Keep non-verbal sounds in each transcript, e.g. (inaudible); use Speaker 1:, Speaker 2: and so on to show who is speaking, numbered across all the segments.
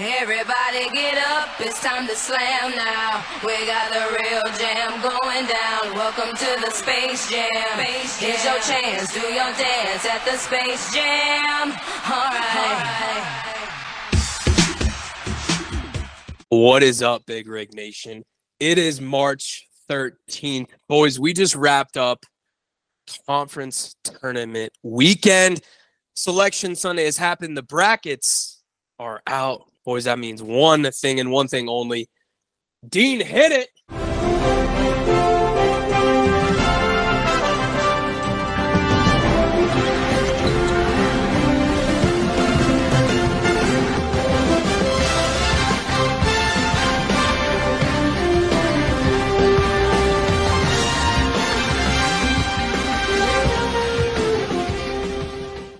Speaker 1: Everybody get up, it's time to slam now. We got the real jam going down. Welcome to the Space Jam. Space Here's your chance, do your dance at the Space Jam. Alright.
Speaker 2: What is up, Big Rig Nation? It is March 13th. Boys, we just wrapped up conference tournament weekend. Selection Sunday has happened. The brackets are out. Boys, that means one thing and one thing only. Dean hit it.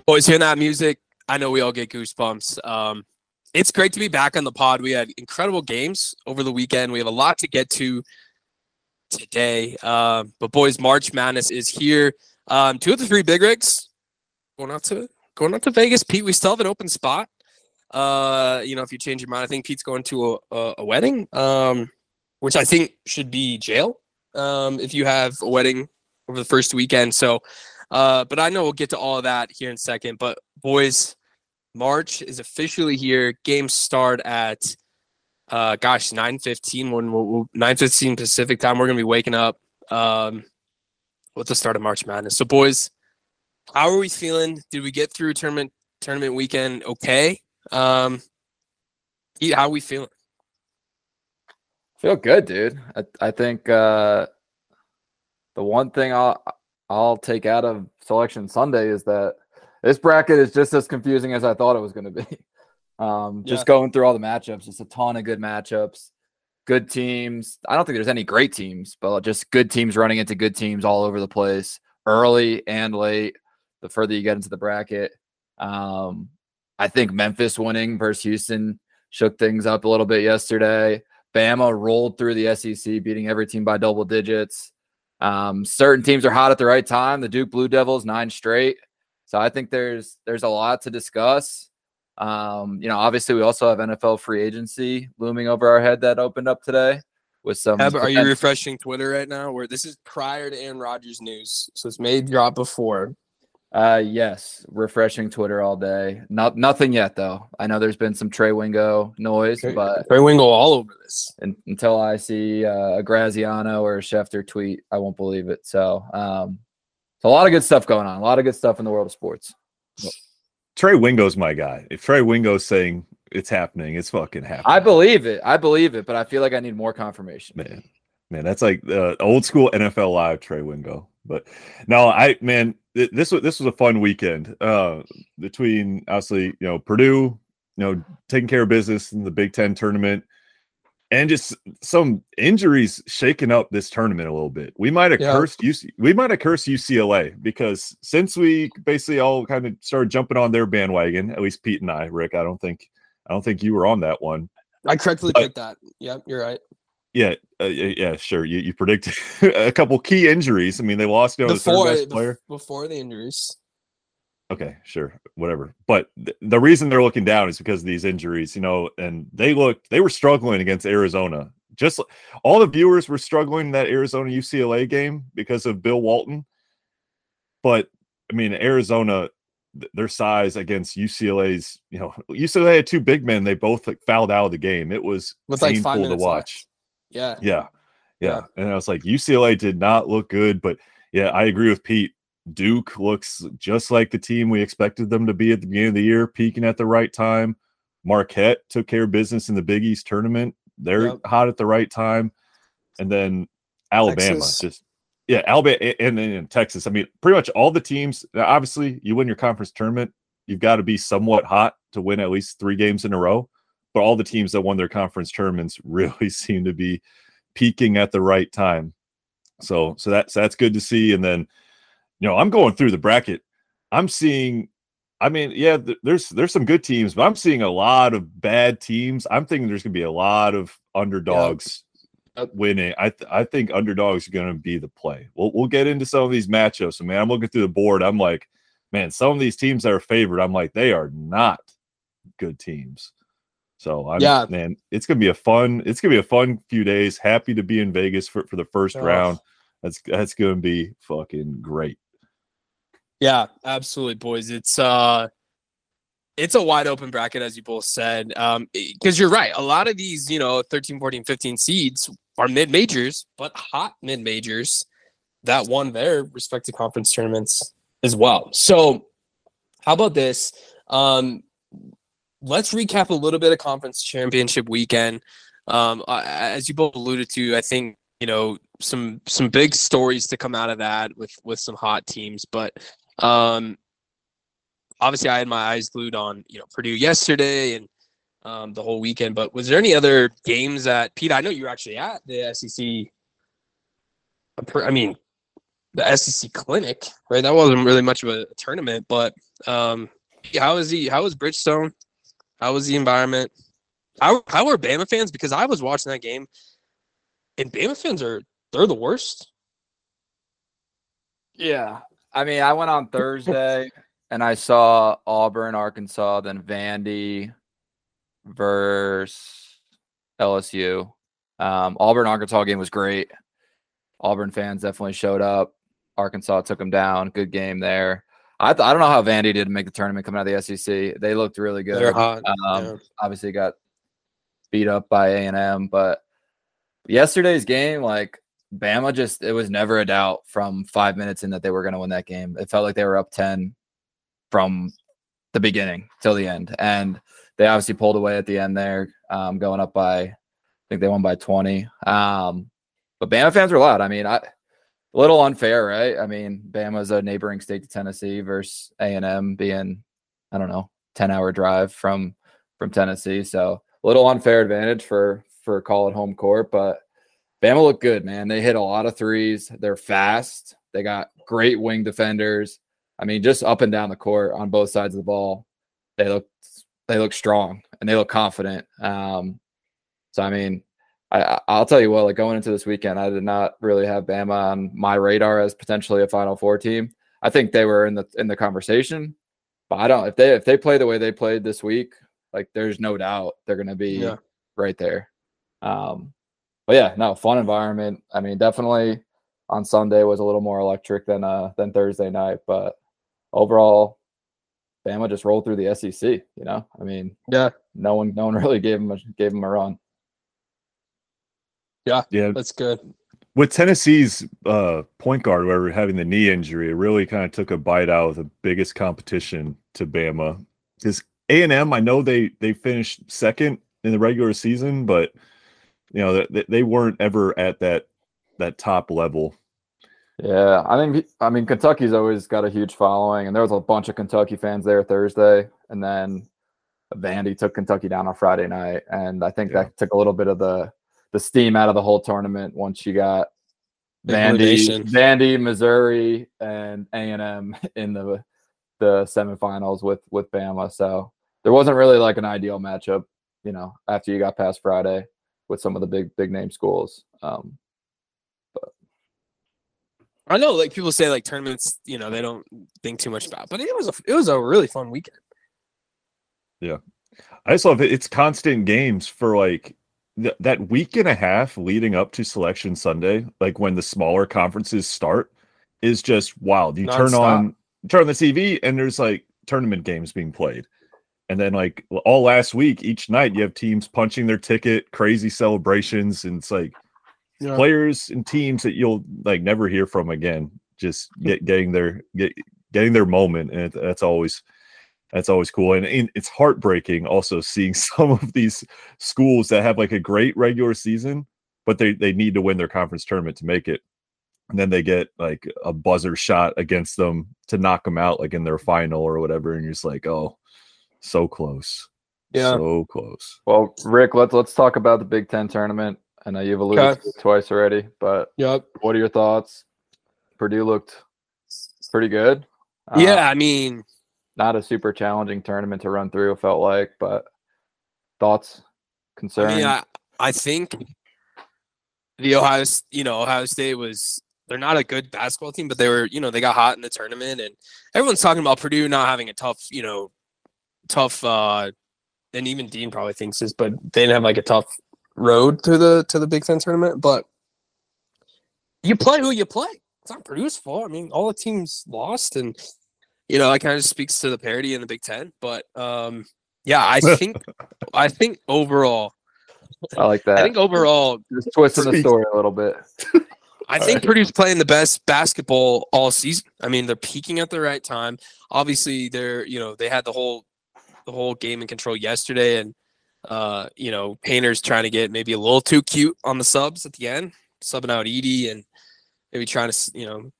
Speaker 2: Boys, hearing that music, I know we all get goosebumps. Um, it's great to be back on the pod. We had incredible games over the weekend. We have a lot to get to today. Uh, but boys, March Madness is here. Um, two of the three big rigs going out to going out to Vegas. Pete, we still have an open spot. Uh, you know, if you change your mind, I think Pete's going to a, a, a wedding, um, which I think should be jail. Um, if you have a wedding over the first weekend, so uh, but I know we'll get to all of that here in a second. But boys, March is officially here. Games start at uh, gosh, 9:15 when we'll, 9:15 Pacific time. We're gonna be waking up um, with the start of March Madness. So, boys, how are we feeling? Did we get through tournament tournament weekend okay? Um, how are we feeling?
Speaker 3: Feel good, dude. I, I think uh, the one thing I'll I'll take out of Selection Sunday is that this bracket is just as confusing as I thought it was going to be. (laughs) Um, just yeah. going through all the matchups, just a ton of good matchups, good teams. I don't think there's any great teams, but just good teams running into good teams all over the place, early and late. The further you get into the bracket, um, I think Memphis winning versus Houston shook things up a little bit yesterday. Bama rolled through the SEC, beating every team by double digits. Um, certain teams are hot at the right time. The Duke Blue Devils nine straight. So I think there's there's a lot to discuss. Um, you know, obviously we also have NFL free agency looming over our head that opened up today with some.
Speaker 2: are you refreshing Twitter right now? Where this is prior to Aaron Rodgers news, so it's may drop before.
Speaker 3: Uh, yes, refreshing Twitter all day. Not nothing yet though. I know there's been some Trey Wingo noise, Trey, but
Speaker 2: Trey Wingo all over this.
Speaker 3: And, until I see uh, a Graziano or a Schefter tweet, I won't believe it. So, um, so a lot of good stuff going on. A lot of good stuff in the world of sports.
Speaker 4: Trey Wingo's my guy. If Trey Wingo's saying it's happening, it's fucking happening.
Speaker 3: I believe it. I believe it, but I feel like I need more confirmation.
Speaker 4: Man, man, that's like uh, old school NFL live Trey Wingo. But no, I man, this was this was a fun weekend. Uh, between obviously, you know, Purdue, you know, taking care of business in the Big Ten tournament, and just some injuries shaking up this tournament a little bit. We might have yeah. cursed UC, we might have cursed UCLA because since we basically all kind of started jumping on their bandwagon, at least Pete and I, Rick. I don't think I don't think you were on that one.
Speaker 2: I correctly but, picked that. Yep, you're right.
Speaker 4: Yeah, uh, yeah, sure. You you predicted (laughs) a couple key injuries. I mean, they lost you know, before, the third best player
Speaker 2: before the injuries.
Speaker 4: Okay, sure, whatever. But th- the reason they're looking down is because of these injuries, you know, and they looked they were struggling against Arizona. Just all the viewers were struggling in that Arizona UCLA game because of Bill Walton. But I mean, Arizona, their size against UCLA's, you know, (laughs) UCLA had two big men. They both like fouled out of the game. It was With painful like to watch.
Speaker 2: Yeah.
Speaker 4: yeah. Yeah. And I was like, UCLA did not look good, but yeah, I agree with Pete. Duke looks just like the team we expected them to be at the beginning of the year, peaking at the right time. Marquette took care of business in the Big East tournament. They're yep. hot at the right time. And then Alabama Texas. just yeah, Alabama and then Texas. I mean, pretty much all the teams. Obviously, you win your conference tournament, you've got to be somewhat hot to win at least three games in a row but all the teams that won their conference tournaments (laughs) really seem to be peaking at the right time. So so that's that's good to see. And then, you know, I'm going through the bracket. I'm seeing. I mean, yeah, th- there's there's some good teams, but I'm seeing a lot of bad teams. I'm thinking there's going to be a lot of underdogs winning. I th- I think underdogs are going to be the play. We'll we'll get into some of these matchups. I mean, I'm looking through the board. I'm like, man, some of these teams that are favored, I'm like, they are not good teams. So I'm
Speaker 2: Yeah.
Speaker 4: man, it's gonna be a fun, it's gonna be a fun few days. Happy to be in Vegas for, for the first
Speaker 2: Oh.
Speaker 4: round. That's that's gonna be fucking great.
Speaker 2: Yeah, absolutely, boys. It's uh it's a wide open bracket as you both said. Um because you're right. A lot of these, you know, 13, 14, 15 seeds are mid majors, but hot mid majors that won their respective conference tournaments as well. So, how about this? Um let's recap a little bit of conference championship weekend. Um as you both alluded to, I think, you know, some some big stories to come out of that with with some hot teams, but um, obviously, I had my eyes glued on you know Purdue yesterday and um, the whole weekend. But was there any other games that Pete? I know you were actually at the SEC. I mean, the SEC clinic, right? That wasn't really much of a tournament, but um, how is he? How was Bridgestone? How was the environment? How how were Bama fans? Because I was watching that game, and Bama fans are they're the worst.
Speaker 3: Yeah. I mean, I went on Thursday and I saw Auburn, Arkansas, then Vandy versus LSU. Um, Auburn Arkansas game was great. Auburn fans definitely showed up. Arkansas took them down. Good game there. I, th- I don't know how Vandy didn't make the tournament coming out of the SEC. They looked really good.
Speaker 2: They're hot.
Speaker 3: Um,
Speaker 2: yeah.
Speaker 3: obviously got beat up by A and M, but yesterday's game, like Bama, just it was never a doubt from five minutes in that they were going to win that game. It felt like they were up ten from the beginning till the end, and they obviously pulled away at the end there, um, going up by I think they won by twenty. Um, but Bama fans were loud. I mean, I a little unfair, right? I mean, Bama's a neighboring state to Tennessee versus A and M being I don't know ten hour drive from from Tennessee, so a little unfair advantage for for call it home court, but Bama looked good, man. They hit a lot of threes. They're fast. They got great wing defenders. I mean, just up and down the court on both sides of the ball, they look they look strong and they look confident. Um, so I mean, I I'll tell you what, like going into this weekend, I did not really have Bama on my radar as potentially a Final Four team. I think they were in the in the conversation, but I don't if they if they play the way they played this week, like there's no doubt they're going to be
Speaker 2: Yeah.
Speaker 3: right there. Um, but yeah, no fun environment. I mean, definitely on Sunday was a little more electric than uh than Thursday night, but overall, Bama just rolled through the SEC. You know, I mean,
Speaker 2: Yeah.
Speaker 3: no one no one (laughs) really gave them a, gave them a run.
Speaker 4: Yeah, yeah,
Speaker 2: That's good.
Speaker 4: with Tennessee's uh, point guard, whoever having the knee injury, it really kind of took a bite out of the biggest competition to Bama. Because A and M, I know they they finished second in the regular season, but you know they, they weren't ever at that that top level.
Speaker 3: Yeah, I think I mean Kentucky's always got a huge following, and there was a bunch of Kentucky fans there Thursday, and then Vandy took Kentucky down on Friday night, and I think
Speaker 4: Yeah.
Speaker 3: that took a little bit of the the steam out of the whole tournament once you got
Speaker 2: Big
Speaker 3: Vandy,
Speaker 2: motivation.
Speaker 3: Vandy, Missouri, and A and M (laughs) in the the semifinals with with Bama. So there wasn't really like an ideal matchup, you know, after you got past Friday with some of the big big name schools. Um,
Speaker 2: I know, like people say, like tournaments, you know, they don't think too much about, but it was a it was a really fun weekend.
Speaker 4: Yeah, I just love it. It's constant games for like th- that week and a half leading up to Selection Sunday, like when the smaller conferences start, is just wild. You turn on turn on the TV and there's like tournament games being played. And then like all last week, each night you have teams punching their ticket, crazy celebrations, and it's like
Speaker 2: Yeah.
Speaker 4: players and teams that you'll like never hear from again, just get getting their get getting their moment, and it, that's always that's always cool. And, and it's heartbreaking also (laughs) seeing some of these schools that have like a great regular season, but they they need to win their conference tournament to make it, and then they get like a buzzer shot against them to knock them out, like in their final or whatever, and you're just like, oh, so close,
Speaker 2: Yeah.
Speaker 4: so close.
Speaker 3: Well, Rick, let's let's talk about the Big Ten tournament. I know you've alluded
Speaker 2: Okay.
Speaker 3: to it twice already, but
Speaker 2: Yep.
Speaker 3: what are your thoughts? Purdue looked pretty good. Uh,
Speaker 2: yeah, I mean,
Speaker 3: not a super challenging tournament to run through. It felt like, but thoughts,
Speaker 2: I
Speaker 3: concerns.
Speaker 2: mean, I, I think the Ohio, you know, Ohio State was they're not a good basketball team, but they were, you know, they got hot in the tournament, and everyone's talking about Purdue not having a tough, you know, tough uh and even Dean probably thinks this, but they didn't have like a tough road to the to the Big Ten tournament. But you play who you play. It's not Purdue's fault. I mean, all the teams lost, and you know, that kind of speaks to the parity in the Big Ten. But um, yeah, I (laughs) think I think overall,
Speaker 3: I like that.
Speaker 2: I think overall,
Speaker 3: just twisting the story a little bit.
Speaker 2: I think Purdue's playing the best basketball all season. I mean, they're peaking at the right time. Obviously, they're you know they had the whole the whole game in control yesterday, and uh, you know Painter's trying to get maybe a little too cute on the subs at the end, subbing out Edey and maybe trying to you know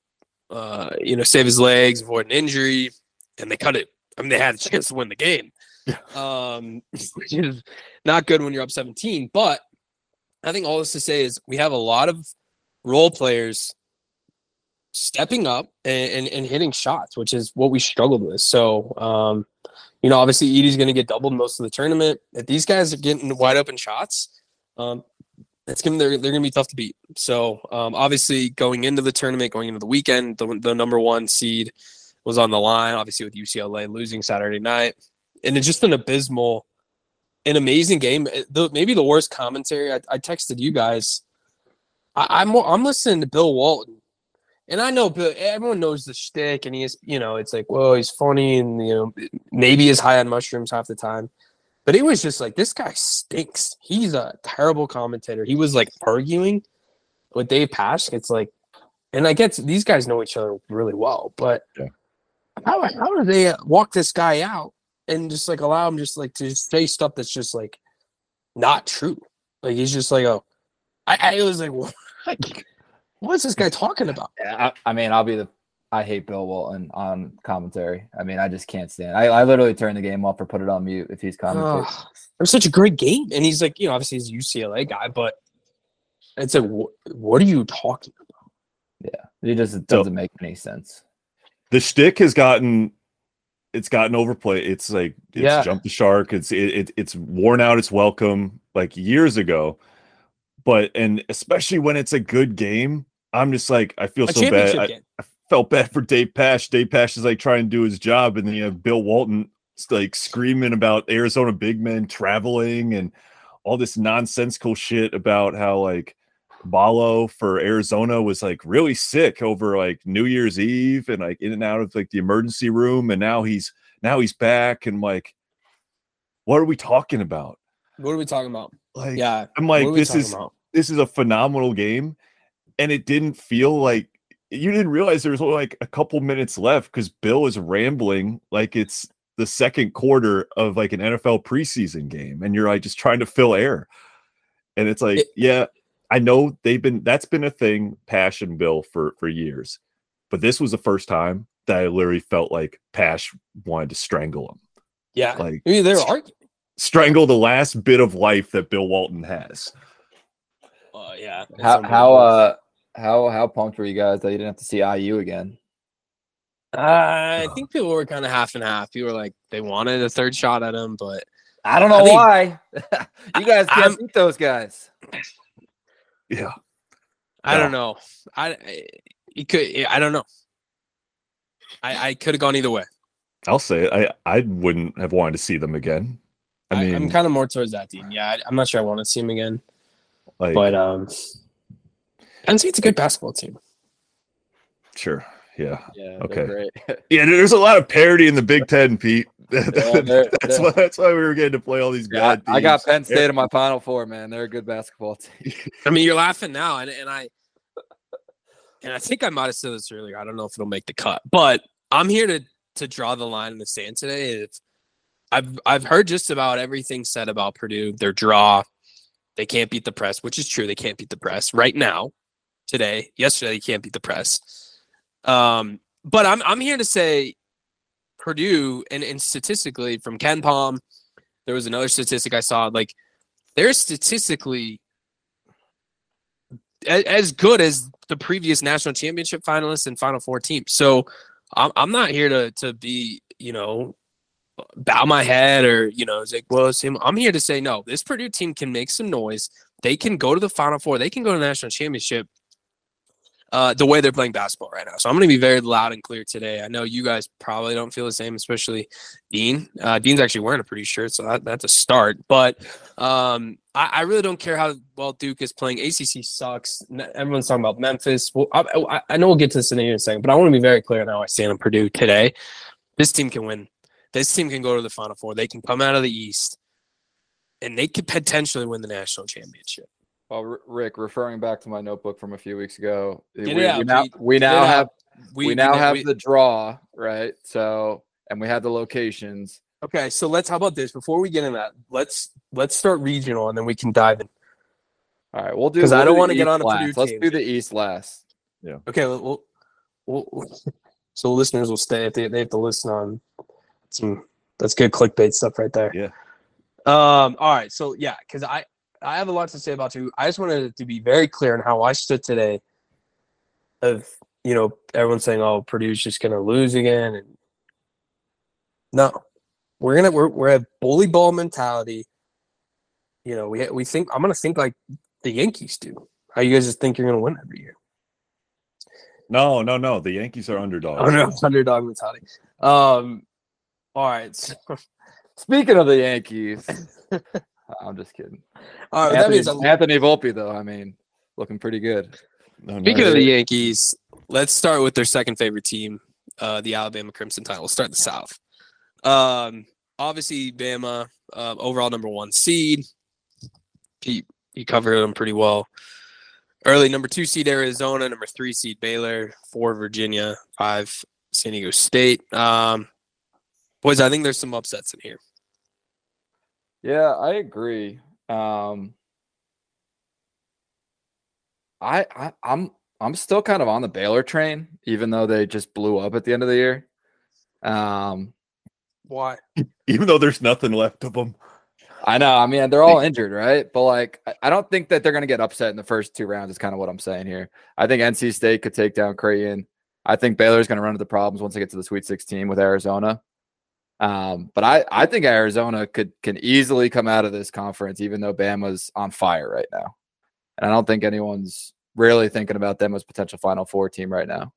Speaker 2: uh, you know save his legs, avoid an injury, and they cut it. I mean, they had a (laughs) chance to win the game, um, (laughs) which is not good when you're up 17. But I think all this to say is we have a lot of role players stepping up and, and, and hitting shots, which is what we struggled with. So, um, you know, obviously Edey's going to get doubled most of the tournament. If these guys are getting wide open shots, um, it's gonna they're, they're gonna be tough to beat. So um, obviously going into the tournament, going into the weekend, the, the number one seed was on the line. Obviously with UCLA losing Saturday night, and it's just an abysmal, an amazing game. The, maybe the worst commentary. I, I texted you guys. I, I'm I'm listening to Bill Walton and I know Bill, everyone knows the shtick, and he is, you know, it's like, well, he's funny, and you know, maybe he's high on mushrooms half the time. But it was just like this guy stinks. He's a terrible commentator. He was like arguing with Dave Pasch. It's like, and I get these guys know each other really well, but
Speaker 4: Yeah.
Speaker 2: how how do they walk this guy out and just like allow him just like to say stuff that's just like not true? Like he's just like, oh, I, I was like, (laughs) what? What's this guy talking about?
Speaker 3: Yeah, I, I mean, I'll be the. I hate Bill Walton on commentary. I mean, I just can't stand. I, I literally turn the game off or put it on mute if he's commentating.
Speaker 2: Ugh, it was such a great game, and he's like, you know, obviously he's a UCLA guy, but it's like, wh- what are you talking about?
Speaker 3: yeah, it just it doesn't make any sense.
Speaker 4: the shtick has gotten it's gotten overplayed. It's like it's
Speaker 2: Yeah.
Speaker 4: jumped the shark. It's it, it it's worn out its welcome like years ago. But and especially when it's a good game, I'm just like I feel
Speaker 2: A
Speaker 4: so bad. I. I felt bad for Dave Pasch. Dave Pasch is like trying to do his job, and then you have Bill Walton like screaming about Arizona big men traveling and all this nonsensical shit about how like Ballo for Arizona was like really sick over like New Year's Eve and like in and out of like the emergency room, and now he's now he's back and like, what are we talking about?
Speaker 2: What are we talking about?
Speaker 4: Like,
Speaker 2: Yeah,
Speaker 4: I'm like, this is
Speaker 2: about?
Speaker 4: this is a phenomenal game, and it didn't feel like you didn't realize there was only like a couple minutes left because Bill is rambling like it's the second quarter of like an NFL preseason game, and you're like just trying to fill air. And it's like,
Speaker 2: It-
Speaker 4: yeah, I know they've been that's been a thing, passion Bill for for years, but this was the first time that I literally felt like Pasch wanted to strangle him,
Speaker 2: Yeah,
Speaker 4: like
Speaker 2: I mean, they're arguing.
Speaker 4: strangle the last bit of life that Bill Walton has.
Speaker 2: Uh, yeah.
Speaker 3: How how uh how how pumped were you guys that you didn't have to see IU again?
Speaker 2: Uh, I think people were kind of half and half. People were like they wanted a third shot at him, but
Speaker 3: I don't
Speaker 2: I
Speaker 3: know
Speaker 2: think-
Speaker 3: why. (laughs) you guys can't
Speaker 2: I'm-
Speaker 3: beat those guys.
Speaker 4: Yeah.
Speaker 2: I
Speaker 4: Yeah.
Speaker 2: don't know. I, I it could. I don't know. I I could have gone either way.
Speaker 4: I'll say it. I I wouldn't have wanted to see them again. I mean,
Speaker 2: I
Speaker 4: mean,
Speaker 2: am kind of more towards that team. Yeah, I, I'm not sure I want to see him again,
Speaker 4: like,
Speaker 2: but um, Penn State's a good basketball team.
Speaker 4: sure, yeah,
Speaker 3: Yeah.
Speaker 4: Okay.
Speaker 3: Great. (laughs)
Speaker 4: yeah. There's a lot of parity in the Big Ten, Pete. (laughs)
Speaker 3: they're-
Speaker 4: that's
Speaker 3: they're-
Speaker 4: why that's why we were getting to play all these
Speaker 3: Yeah,
Speaker 4: bad.
Speaker 3: I, I got. Penn State in my Final Four, man. They're a good basketball team. (laughs)
Speaker 2: I mean, you're laughing now, and, and I and I think I might have said this earlier. I don't know if it'll make the cut, but I'm here to to draw the line in the sand today. If I've I've heard just about everything said about Purdue, their draw, they can't beat the press, which is true. They can't beat the press right now, today, yesterday. They can't beat the press. Um, but I'm I'm here to say Purdue, and, and statistically from KenPom, there was another statistic I saw. Like they're statistically as good as the previous national championship finalists and Final Four teams. So I'm I'm not here to to be you know bow my head or you know it's like well him. I'm here to say no. This Purdue team can make some noise. They can go to the Final Four. They can go to the national championship. Uh, the way they're playing basketball right now. So I'm going to be very loud and clear today. I know you guys probably don't feel the same, especially Dean. Uh, Dean's actually wearing a pretty shirt, so that, that's a start. But um, I, I, really don't care how well Duke is playing. ACC sucks. Everyone's talking about Memphis. Well, I, I know we'll get to this in a second, but I want to be very clear on how I stand on Purdue today. This team can win. This team can go to the Final Four. They can come out of the East, and they could potentially win the national championship.
Speaker 3: Well, Rick, referring back to my notebook from a few weeks ago, we, we, now, we now have we, we now have the draw right. So, and we have the locations.
Speaker 2: Okay, so let's. How about this? Before we get in that, let's let's start regional, and then we can dive in.
Speaker 3: All right, we'll do
Speaker 2: because
Speaker 3: we'll
Speaker 2: I don't want to get on a
Speaker 3: Purdue Let's do the East last.
Speaker 4: Yeah.
Speaker 2: Okay. Well, we'll, we'll, (laughs) so listeners will stay if they, they have to listen on some. That's good clickbait stuff right there.
Speaker 4: Yeah.
Speaker 2: Um. All right. So yeah, because I I have a lot to say about you. I just wanted to be very clear on how I stood today. Of you know everyone saying, "Oh, Purdue's just going to lose again," and no, we're gonna we're we're a bully ball mentality. You know, we we think I'm gonna think like the Yankees do. How you guys just think you're gonna win every year?
Speaker 4: No, no, no. The Yankees are underdogs.
Speaker 2: Oh no, (laughs) underdog mentality. Um, all right. So, (laughs)
Speaker 3: speaking of the Yankees, (laughs) I'm just kidding.
Speaker 2: All right,
Speaker 3: Anthony,
Speaker 2: that means
Speaker 3: Anthony Volpe, though. I mean, looking pretty good.
Speaker 2: No, Speaking of the Yankees, let's start with their second favorite team, uh, the Alabama Crimson Tide. We'll start the South. Um, obviously, Bama, uh, overall number one seed. He he covered them pretty well. Early number two seed Arizona, number three seed Baylor, four Virginia, five San Diego State. Um, boys, I think there's some upsets in here.
Speaker 3: Yeah, I agree. Um, I, I I'm I'm still kind of on the Baylor train, even though they just blew up at the end of the year. Um,
Speaker 2: why?
Speaker 4: Even though there's nothing left of them.
Speaker 3: I know. I mean, they're all injured, right? But like, I don't think that they're going to get upset in the first two rounds. Is kind of what I'm saying here. I think NC State could take down Creighton. I think Baylor's going to run into the problems once they get to the Sweet 16 with Arizona. Um, but I, I think Arizona could can easily come out of this conference, even though Bama's on fire right now. And I don't think anyone's really thinking about them as potential Final Four team right now.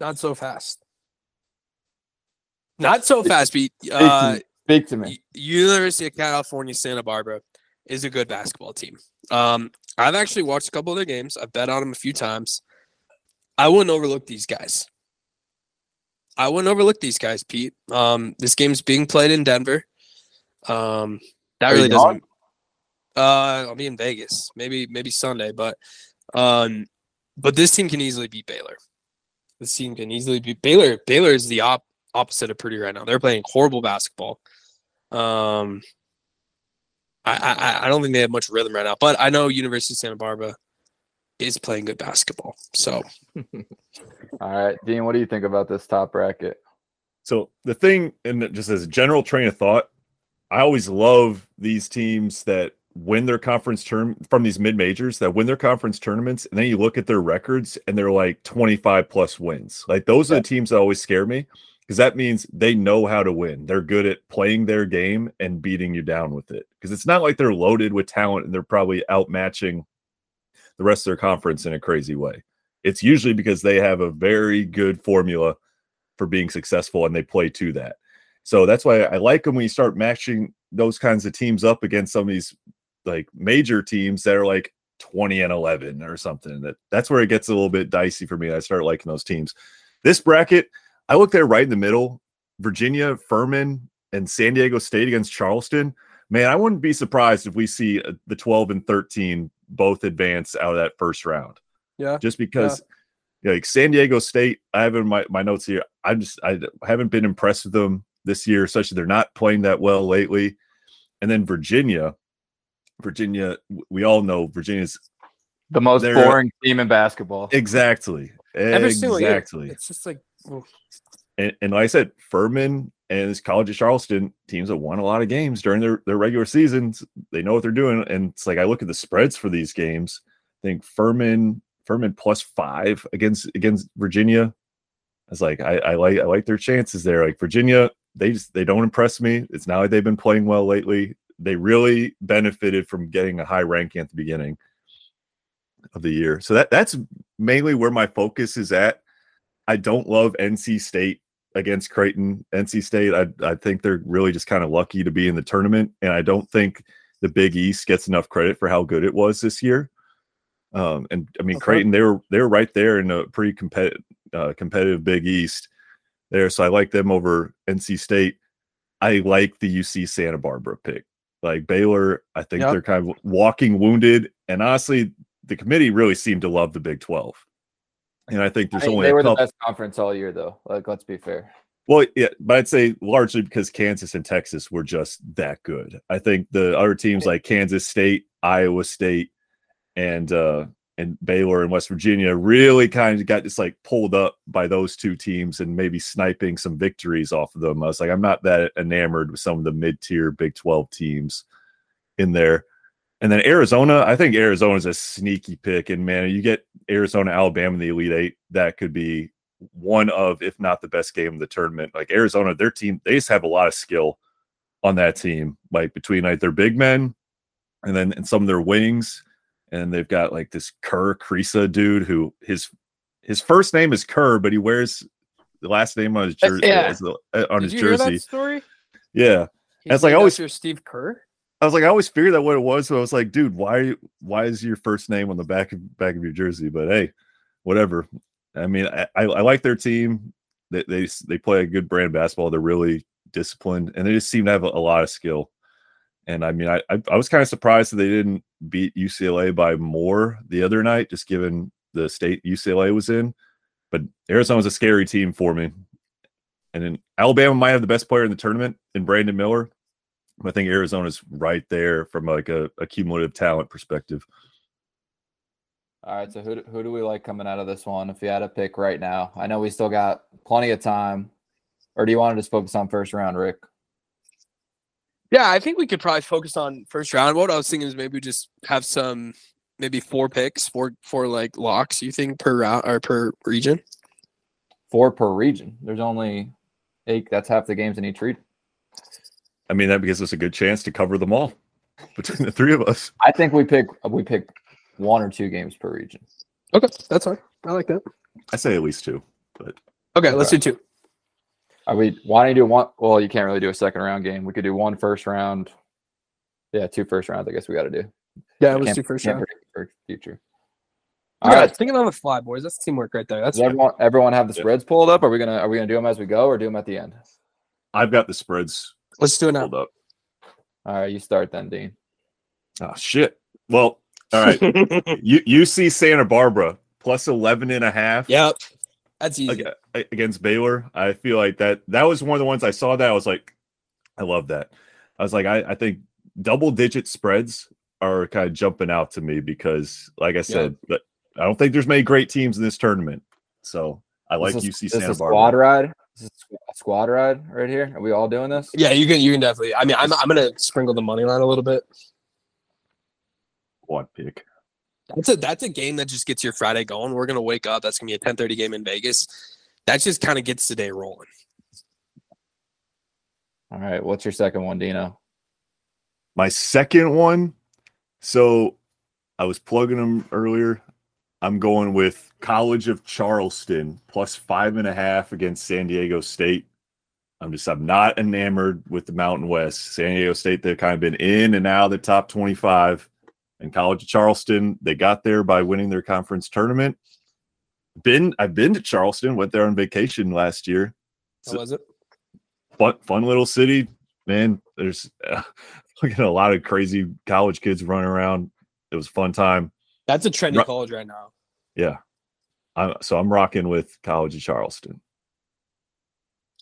Speaker 2: Not so fast. Not so fast, Pete.
Speaker 3: Speak, uh, to, speak to me.
Speaker 2: University of California, Santa Barbara is a good basketball team. Um, I've actually watched a couple of their games. I've bet on them a few times. I wouldn't overlook these guys. I wouldn't overlook these guys, Pete. Um, this game's being played in Denver. Um, that Are really doesn't. Uh, I'll be in Vegas, maybe maybe Sunday, but um, but this team can easily beat Baylor. This team can easily beat Baylor. Baylor is the op- opposite of Purdue right now. They're playing horrible basketball. Um, I, I I don't think they have much rhythm right now, but I know University of Santa Barbara is playing good basketball. So, (laughs)
Speaker 3: all right, Dean, what do you think about this top bracket?
Speaker 4: So the thing, and just as a general train of thought, I always love these teams that win their conference term from these mid majors that win their conference tournaments, and then you look at their records and they're like 25 plus wins. Like those are the teams that always scare me because that means they know how to win. They're good at playing their game and beating you down with it. Because it's not like they're loaded with talent and they're probably outmatching the rest of their conference in a crazy way. It's usually because they have a very good formula for being successful and they play to that. So that's why I like them when you start matching those kinds of teams up against some of these like major teams that are like 20 and 11 or something. That that's where it gets a little bit dicey for me. I start liking those teams. This bracket, I look there right in the middle. Virginia, Furman, and San Diego State against Charleston. Man, I wouldn't be surprised if we see uh, the 12 and 13 both advance out of that first round.
Speaker 2: Yeah.
Speaker 4: Just because yeah. like San Diego State, I have in my, my notes here. I'm just I haven't been impressed with them this year, especially they're not playing that well lately. And then Virginia, Virginia, we all know Virginia's
Speaker 3: the most boring team in basketball.
Speaker 4: Exactly.
Speaker 2: Every
Speaker 4: exactly.
Speaker 2: It's just like
Speaker 4: and, and like I said, Furman and this College of Charleston teams that won a lot of games during their, their regular seasons. They know what they're doing. And it's like I look at the spreads for these games. I think Furman, Furman plus five against against Virginia. I was like, I, I like I like their chances there. Like Virginia, they just they don't impress me. It's not like they've been playing well lately. They really benefited from getting a high ranking at the beginning. of the year. So that that's mainly where my focus is at. I don't love NC State against Creighton. NC State, I I think they're really just kind of lucky to be in the tournament, and I don't think the Big East gets enough credit for how good it was this year. Um, and I mean,
Speaker 2: Okay.
Speaker 4: Creighton, they were they were right there in a pretty competitive uh, competitive Big East there. So I like them over NC State. I like the UC Santa Barbara pick. Like Baylor, I think
Speaker 2: Yep.
Speaker 4: they're kind of walking wounded. And honestly, the committee really seemed to love the Big 12. And I think there's
Speaker 3: I mean,
Speaker 4: only
Speaker 3: they were the best conference all year, though. Like, let's be fair.
Speaker 4: Well, yeah, but I'd say largely because Kansas and Texas were just that good. I think the other teams like Kansas State, Iowa State, and uh and Baylor and West Virginia really kind of got just like pulled up by those two teams and maybe sniping some victories off of them. I was like, I'm not that enamored with some of the mid-tier Big 12 teams in there. And then Arizona, I think Arizona's a sneaky pick. And man, you get Arizona, Alabama in the Elite Eight, that could be one of, if not the best game of the tournament. Like Arizona, their team, they just have a lot of skill on that team, like between like their big men and then and some of their wings. And they've got like this Kerr Kriisa dude who his his first name is Kerr, but he wears the last name on his
Speaker 2: Uh,
Speaker 4: jersey
Speaker 2: yeah.
Speaker 4: on
Speaker 2: Did
Speaker 4: his jersey.
Speaker 2: story?
Speaker 4: Yeah.
Speaker 2: He's
Speaker 4: It's like always-
Speaker 2: after Steve Kerr.
Speaker 4: I was like, I always figured out what it was. So I was like, dude, why why is your first name on the back of back of your jersey? But hey, whatever. I mean, I, I, I like their team. They, they they play a good brand basketball. They're really disciplined, and they just seem to have a, a lot of skill. And I mean, I I, I was kind of surprised that they didn't beat UCLA by more the other night, just given the state UCLA was in. But Arizona's a scary team for me. And then Alabama might have the best player in the tournament in Brandon Miller. I think Arizona's right there from like a, a cumulative talent perspective.
Speaker 3: All right, so who do, who do we like coming out of this one? If you had a pick right now, I know we still got plenty of time. Or do you want to just focus on first round, Rick?
Speaker 2: Yeah, I think we could probably focus on first round. What I was thinking is maybe just have some, maybe four picks, four four like locks. You think per round or per region?
Speaker 3: Four per region. There's only eight. That's half the games in each region.
Speaker 4: I mean, that gives us a good chance to cover them all (laughs) between the three of us.
Speaker 3: I think we pick we pick one or two games per region.
Speaker 2: Okay, that's fine. I like that.
Speaker 4: I say at least two, but
Speaker 2: Okay, let's do two.
Speaker 3: Are we why don't you do one? Well, you can't really do a second round game. We could do one first round. Yeah, two first rounds. I guess we got to do.
Speaker 2: Yeah, let's
Speaker 3: Can't-
Speaker 2: do first round.
Speaker 3: for future.
Speaker 2: All
Speaker 3: All
Speaker 2: right,
Speaker 3: right.
Speaker 2: thinking on the fly, boys. That's teamwork right there. That's
Speaker 3: Does everyone everyone have the
Speaker 4: Yeah.
Speaker 3: spreads pulled up? Are we gonna are we gonna do them as we go or do them at the end?
Speaker 4: I've got the spreads
Speaker 2: let's do it now.
Speaker 4: pulled up.
Speaker 3: All right, you start then, Dean.
Speaker 4: Oh shit. Well, all right. (laughs) you UC Santa Barbara plus 11 and a half.
Speaker 2: yep, that's easy.
Speaker 4: against Baylor. I feel like that that was one of the ones I saw that I was like, I love that. I was like, I, I think double digit spreads are kind of jumping out to me because, like I said, but I don't think there's many great teams in this tournament. So I like
Speaker 3: This is-
Speaker 4: UC
Speaker 3: this
Speaker 4: Santa
Speaker 3: is
Speaker 4: Barbara.
Speaker 3: squad ride. This is a squad ride right here. Are we all doing this?
Speaker 2: Yeah, you can you can definitely. I mean, I'm I'm gonna sprinkle the money line a little bit.
Speaker 4: Quad pick.
Speaker 2: That's a that's a game that just gets your Friday going. We're gonna wake up. That's gonna be a 10:30 game in Vegas. That just kind of gets the day rolling.
Speaker 3: All right. What's your second one, Dino?
Speaker 4: My second one. So I was plugging them earlier. I'm going with College of Charleston plus five and a half against San Diego State. I'm just I'm not enamored with the Mountain West. San Diego State, they've kind of been in and out of the top 25. And College of Charleston, they got there by winning their conference tournament. Been I've been to Charleston, went there on vacation last year.
Speaker 2: How was it?
Speaker 4: Fun, fun little city, man. There's uh, (laughs) look at a lot of crazy college kids running around. It was a fun time.
Speaker 2: That's a trendy
Speaker 4: Ru-
Speaker 2: college right now.
Speaker 4: Yeah. I, so I'm rocking with College of Charleston.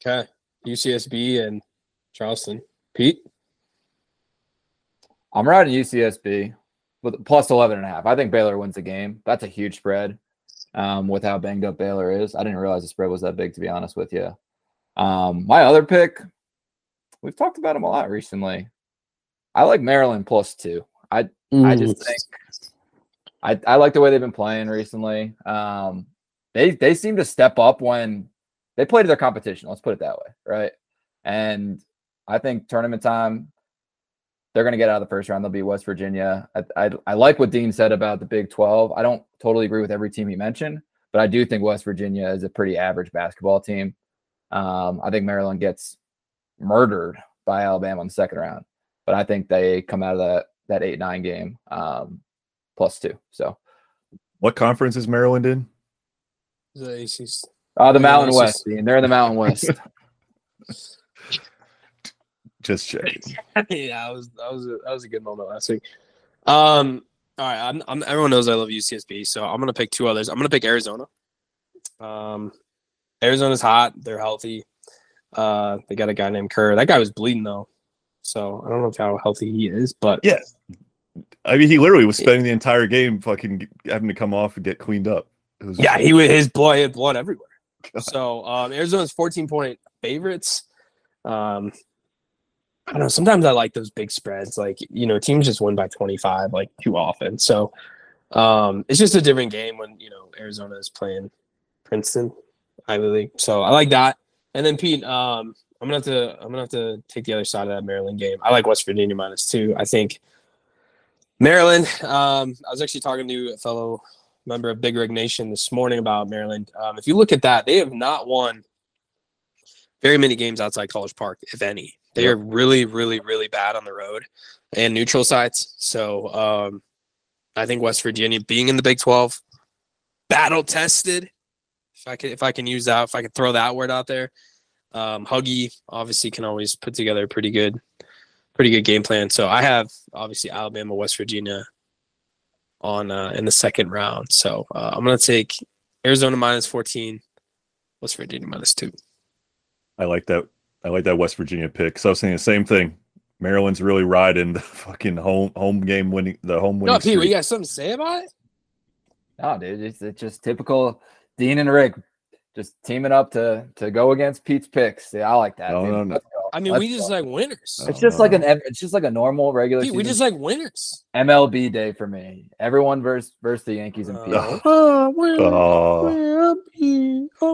Speaker 2: Okay, UCSB and Charleston. Pete.
Speaker 3: I'm riding UCSB with plus 11 and a half. I think Baylor wins the game. That's a huge spread um, with how banged up Baylor is. I didn't realize the spread was that big, to be honest with you. Um, my other pick, we've talked about him a lot recently. I like Maryland plus two. I I just think I, I like the way they've been playing recently. Um, they they seem to step up when they play to their competition. Let's put it that way, right? And I think tournament time, they're going to get out of the first round. They'll be West Virginia. I, I, I like what Dean said about the Big 12. I don't totally agree with every team he mentioned, but I do think West Virginia is a pretty average basketball team. Um, I think Maryland gets murdered by Alabama in the second round, but I think they come out of that that eight nine game um, plus two. So,
Speaker 4: what conference is Maryland in?
Speaker 2: The AC's.
Speaker 3: Uh, the Mountain West. Dean. They're in the Mountain West. (laughs)
Speaker 4: Just checking. (laughs)
Speaker 2: yeah, that was that was a, that was a good moment last week. Um, all right, I'm, I'm, everyone knows I love UCSB, so I'm gonna pick two others. I'm gonna pick Arizona. Um, Arizona's hot. They're healthy. Uh, they got a guy named Kerr. That guy was bleeding though, so I don't know how healthy he is, but
Speaker 4: yeah. I mean, he literally was spending the entire game fucking having to come off and get cleaned up.
Speaker 2: Was, yeah, he was his blood, he had blood everywhere. God. So um, Arizona's 14 point favorites. Um, I don't know. Sometimes I like those big spreads. Like, you know, teams just win by 25 like too often. So um, it's just a different game when, you know, Arizona is playing Princeton, Ivy League. So I like that. And then Pete, um, I'm gonna have to I'm gonna have to take the other side of that Maryland game. I like West Virginia minus two. I think Maryland. Um, I was actually talking to a fellow member of Big Rig Nation this morning about Maryland. Um, if you look at that, they have not won very many games outside College Park, if any. They are really, really, really bad on the road and neutral sites. So um, I think West Virginia being in the Big 12, battle tested. If I can, if I can use that, if I can throw that word out there, um, Huggy obviously can always put together a pretty good, pretty good game plan. So I have obviously Alabama, West Virginia on uh, in the second round. So uh, I'm gonna take Arizona minus 14, West Virginia minus two.
Speaker 4: I like that I like that West Virginia pick. So I was saying the same thing. Maryland's really riding the fucking home home game winning the home winning.
Speaker 2: No, Pete, you got something to say about it?
Speaker 3: No, dude, it's, it's just typical Dean and Rick just teaming up to to go against Pete's picks. Yeah, I like that.
Speaker 4: No, no, no.
Speaker 2: I mean,
Speaker 3: Let's
Speaker 2: we just
Speaker 3: go.
Speaker 2: like winners.
Speaker 3: It's just like an it's just like a normal regular.
Speaker 2: Pete, we just like winners.
Speaker 3: MLB day for me. Everyone versus versus the Yankees and Pete.
Speaker 2: Uh,
Speaker 4: Oh.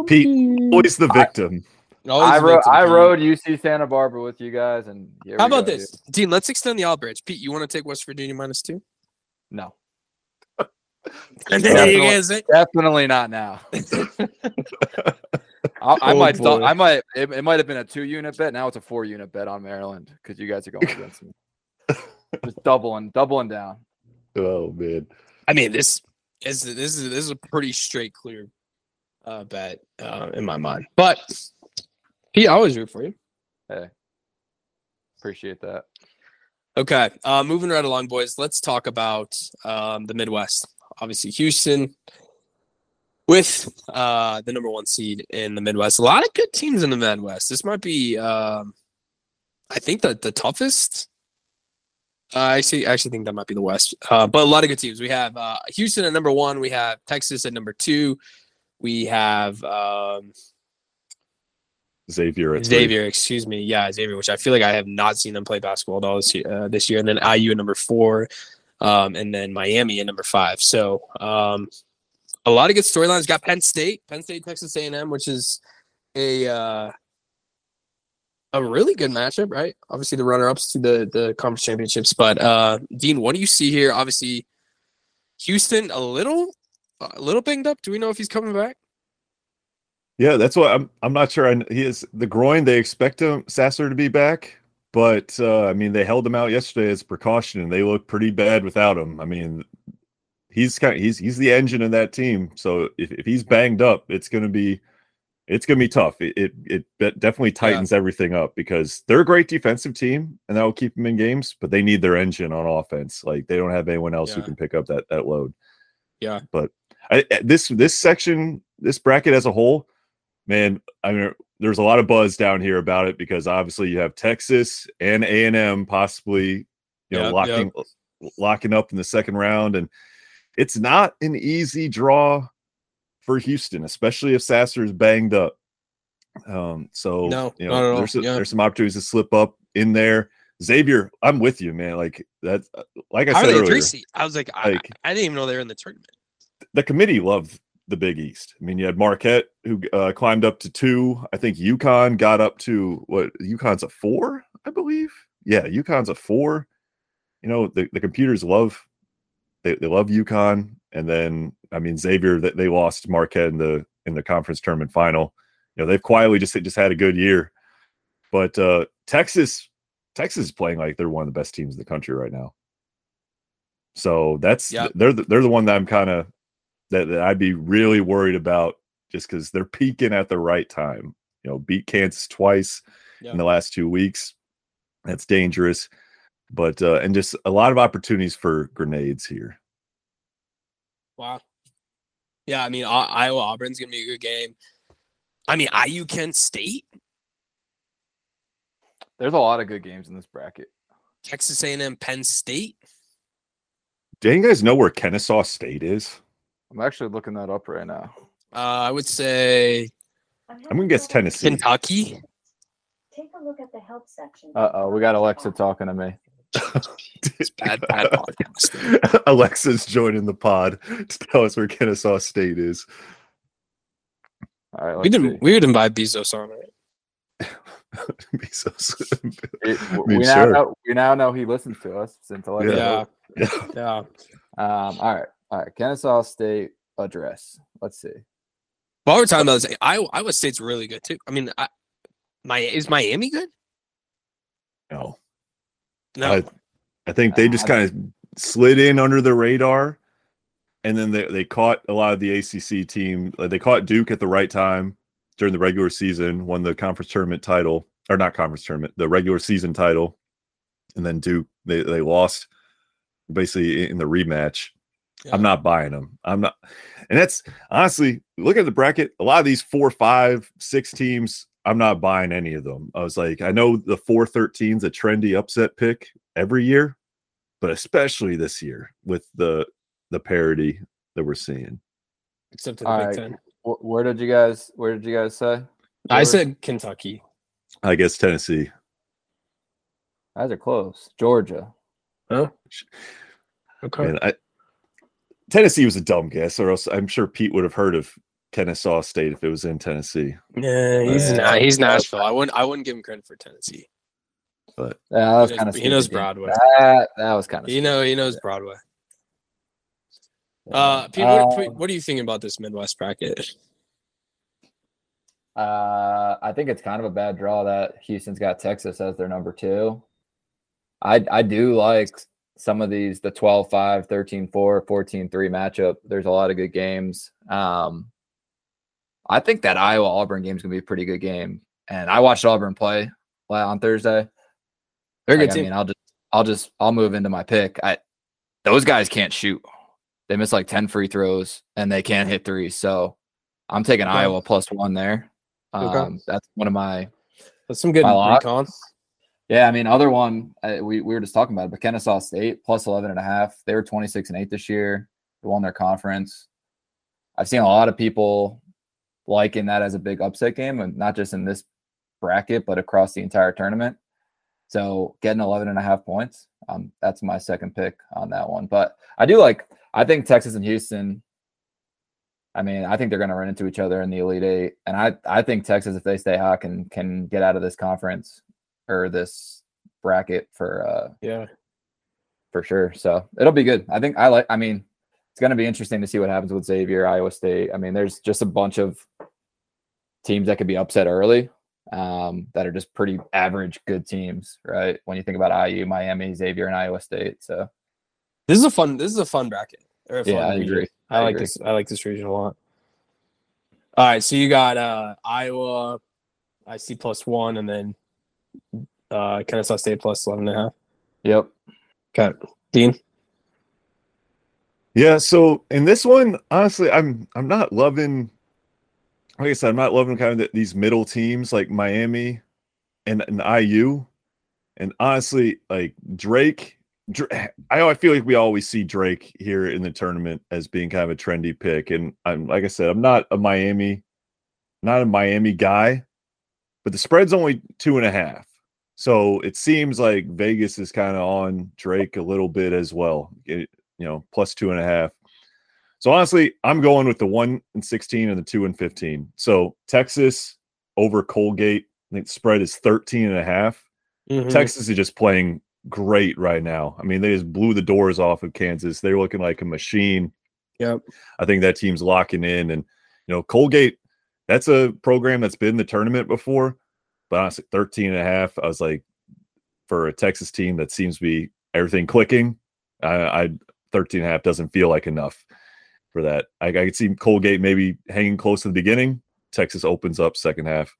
Speaker 4: Pete, always the victim.
Speaker 3: I rode I rode UC Santa Barbara with you guys, and here
Speaker 2: How
Speaker 3: we go,
Speaker 2: about this,
Speaker 3: dude.
Speaker 2: Dean? Let's extend the olive branch. Pete, you want to take West Virginia minus two?
Speaker 3: No, (laughs)
Speaker 2: And then
Speaker 3: Definitely.
Speaker 2: you guys say,
Speaker 3: definitely not now. (laughs) (laughs) I, I
Speaker 2: Oh,
Speaker 3: might stop,
Speaker 2: boy.
Speaker 3: I might it, it might have been a two unit bet. Now it's a four unit bet on Maryland because you guys are going against me. (laughs) Just doubling doubling down.
Speaker 4: Oh man.
Speaker 2: I mean, this is this is this is a pretty straight, clear uh, bet uh, in my mind. But he always root for you.
Speaker 3: Hey, appreciate that.
Speaker 2: Okay, uh, moving right along, boys. Let's talk about um, the Midwest. Obviously, Houston with uh, the number one seed in the Midwest. A lot of good teams in the Midwest. This might be, um, I think, the the toughest. Uh, I actually, I actually think that might be the West. Uh, but a lot of good teams. We have uh, Houston at number one. We have Texas at number two. We have um,
Speaker 4: Xavier at three.
Speaker 2: Xavier, excuse me. Yeah, Xavier, which I feel like I have not seen them play basketball at all this year. Uh, this year. And then IU at number four, um, and then Miami at number five. So um, a lot of good storylines. Got Penn State, Penn State, Texas A&M, which is a uh, a really good matchup, right? Obviously, the runner-ups to the the conference championships. But uh, Dean, what do you see here? Obviously, Houston a little a little banged up. Do we know if he's coming back?
Speaker 4: Yeah, that's what I'm. I'm not sure. I, he is the groin. They expect him Sasser to be back, but uh, I mean they held him out yesterday as precaution, and they look pretty bad without him. I mean, he's kind. of, he's he's the engine of that team. So if, if he's banged up, it's gonna be it's gonna be tough. It it, it definitely tightens everything up because they're a great defensive team, and that will keep them in games. But they need their engine on offense. Like they don't have anyone else who can pick up that that load.
Speaker 2: Yeah.
Speaker 4: But I, this this section, this bracket as a whole, man, I mean, there's a lot of buzz down here about it because obviously you have Texas and A and M possibly, you know, locking locking up in the second round, and it's not an easy draw for Houston, especially if Sasser is banged up. Um, so
Speaker 2: No,
Speaker 4: you know, there's some,
Speaker 2: Yeah.
Speaker 4: there's some opportunities to slip up in there. Xavier, I'm with you, man. Like that, like I
Speaker 2: How
Speaker 4: said
Speaker 2: a
Speaker 4: earlier?
Speaker 2: I was like, I,
Speaker 4: like-
Speaker 2: I didn't even know they were in the tournament.
Speaker 4: the committee loved the Big East. I mean, you had Marquette who uh, climbed up to two. I think UConn got up to what? UConn's a four, I believe. Yeah, UConn's a four. you know, the, the computers love they, they love UConn. And then I mean Xavier that they lost Marquette in the in the conference tournament final. You know, they've quietly just just had a good year. But uh Texas, Texas is playing like they're one of the best teams in the country right now. So that's
Speaker 2: Yep.
Speaker 4: they're the, they're the one that I'm kind of that, that I'd be really worried about just because they're peaking at the right time. You know, beat Kansas twice
Speaker 2: Yeah.
Speaker 4: in the last two weeks. That's dangerous. But uh and just a lot of opportunities for grenades here.
Speaker 2: Wow. Yeah, I mean Iowa Auburn's gonna be a good game. I mean IU Kent State,
Speaker 3: There's a lot of good games in this bracket.
Speaker 2: Texas A&M Penn State.
Speaker 4: Do you guys know where Kennesaw State is?
Speaker 3: I'm actually looking that up right now.
Speaker 2: Uh, I would say
Speaker 4: I'm gonna guess Tennessee.
Speaker 2: Kentucky.
Speaker 5: Take a look at the help section.
Speaker 3: Uh oh, we got Alexa talking to me.
Speaker 2: It's (laughs) bad, bad podcast. (laughs)
Speaker 4: Alexa's joining the pod to tell us where Kennesaw State is.
Speaker 3: All right,
Speaker 2: We didn't.
Speaker 3: see.
Speaker 2: We would invite Bezos on it.
Speaker 4: Be so s-
Speaker 3: It- (laughs)
Speaker 4: I
Speaker 3: we now
Speaker 4: sure.
Speaker 3: know we now know he listens to us since Alexa.
Speaker 2: Yeah.
Speaker 4: Yeah.
Speaker 2: Yeah.
Speaker 3: Um. All right. All right. Kennesaw State address. Let's see.
Speaker 2: While we're talking about this, Iowa, Iowa State's really good too. I mean, I, my is Miami good?
Speaker 4: No,
Speaker 2: No.
Speaker 4: I, I think they just uh, kind of slid in under the radar, and then they, they caught a lot of the ACC team. They caught Duke at the right time during the regular season, won the conference tournament title, or not conference tournament, the regular season title, and then Duke they they lost basically in the rematch.
Speaker 2: Yeah.
Speaker 4: I'm not buying them. I'm not, and that's honestly look at the bracket. A lot of these four, five, six teams, I'm not buying any of them. I was like, I know the four thirteen's a trendy upset pick every year, but especially this year with the the parity that we're seeing.
Speaker 2: except for the
Speaker 3: All
Speaker 2: Big
Speaker 3: right.
Speaker 2: Ten.
Speaker 3: Wh- Where did you guys? Where did you guys say?
Speaker 2: I
Speaker 3: Georgia?
Speaker 2: said Kentucky.
Speaker 4: I guess Tennessee.
Speaker 3: Guys are close. Georgia. Oh.
Speaker 2: Okay.
Speaker 4: Man, I, Tennessee was a dumb guess, or else I'm sure Pete would have heard of Kennesaw State if it was in Tennessee.
Speaker 2: Yeah, he's
Speaker 3: Yeah.
Speaker 2: not. He's Nashville. I wouldn't. I wouldn't give him credit for Tennessee.
Speaker 4: But
Speaker 3: Yeah, that was
Speaker 2: He
Speaker 3: kind
Speaker 2: knows-
Speaker 3: of.
Speaker 2: he knows Broadway.
Speaker 3: That, that was kind of.
Speaker 2: You know, he knows Broadway. Uh, Pete, what, Pete, what are you thinking about this Midwest bracket?
Speaker 3: Uh, I think it's kind of a bad draw that Houston's got Texas as their number two. I I do like some of these the 12-5, 13-4, 14-3 matchup. There's a lot of good games. Um, I think that Iowa Auburn game is gonna be a pretty good game. And I watched Auburn play la- on Thursday.
Speaker 2: Very
Speaker 3: Like,
Speaker 2: good
Speaker 3: I
Speaker 2: team.
Speaker 3: mean, I'll just I'll just I'll move into my pick. I those guys can't shoot. They miss like 10 free throws and they can't hit threes. So I'm taking
Speaker 2: Okay.
Speaker 3: Iowa plus one there.
Speaker 2: Okay.
Speaker 3: Um, that's one of my
Speaker 2: That's some good recon.
Speaker 3: yeah. I mean, other one uh, we we were just talking about, it, but Kennesaw State plus 11 and a half. They were 26 and eight this year. They won their conference. I've seen a lot of people liking that as a big upset game, and not just in this bracket, but across the entire tournament. So getting 11 and a half points, um, that's my second pick on that one. But I do like, I think Texas and Houston. I mean, I think they're going to run into each other in the Elite Eight, and I I think Texas, if they stay hot, can can get out of this conference or this bracket for uh
Speaker 2: Yeah.
Speaker 3: for sure. So it'll be good. I think I like. I mean, it's going to be interesting to see what happens with Xavier, Iowa State. I mean, there's just a bunch of teams that could be upset early um, that are just pretty average good teams, right? When you think about IU, Miami, Xavier, and Iowa State. So
Speaker 2: This is a fun. This is a fun bracket. a fun
Speaker 3: yeah, I agree.
Speaker 2: I,
Speaker 3: I
Speaker 2: like
Speaker 3: agree.
Speaker 2: this. I like this region a lot. All right, so you got uh Iowa, I see plus one, and then uh Kennesaw State plus eleven and a half.
Speaker 3: Yep.
Speaker 2: Okay, Dean.
Speaker 4: Yeah, so in this one, honestly, I'm I'm not loving. Like I said, I'm not loving kind of the, these middle teams like Miami and, and IU, and honestly, like Drake. Dra- (sighs) I I feel like we always see Drake here in the tournament as being kind of a trendy pick, and I'm like I said, I'm not a Miami, not a Miami guy, but the spread's only two and a half, so it seems like Vegas is kind of on Drake a little bit as well. It- you know, plus two and a half. So honestly, I'm going with the one and 16 and the two and 15. So Texas over Colgate, I think the spread is 13 and a half.
Speaker 2: Mhm.
Speaker 4: Texas is just playing great right now. I mean, they just blew the doors off of Kansas. They're looking like a machine.
Speaker 2: Yep.
Speaker 4: I think that team's locking in. And, you know, Colgate, that's a program that's been in the tournament before. But honestly, 13 and a half, I was like, for a Texas team that seems to be everything clicking, I, I 13 and a half doesn't feel like enough for that. I, I could see Colgate maybe hanging close to the beginning. Texas opens up second half.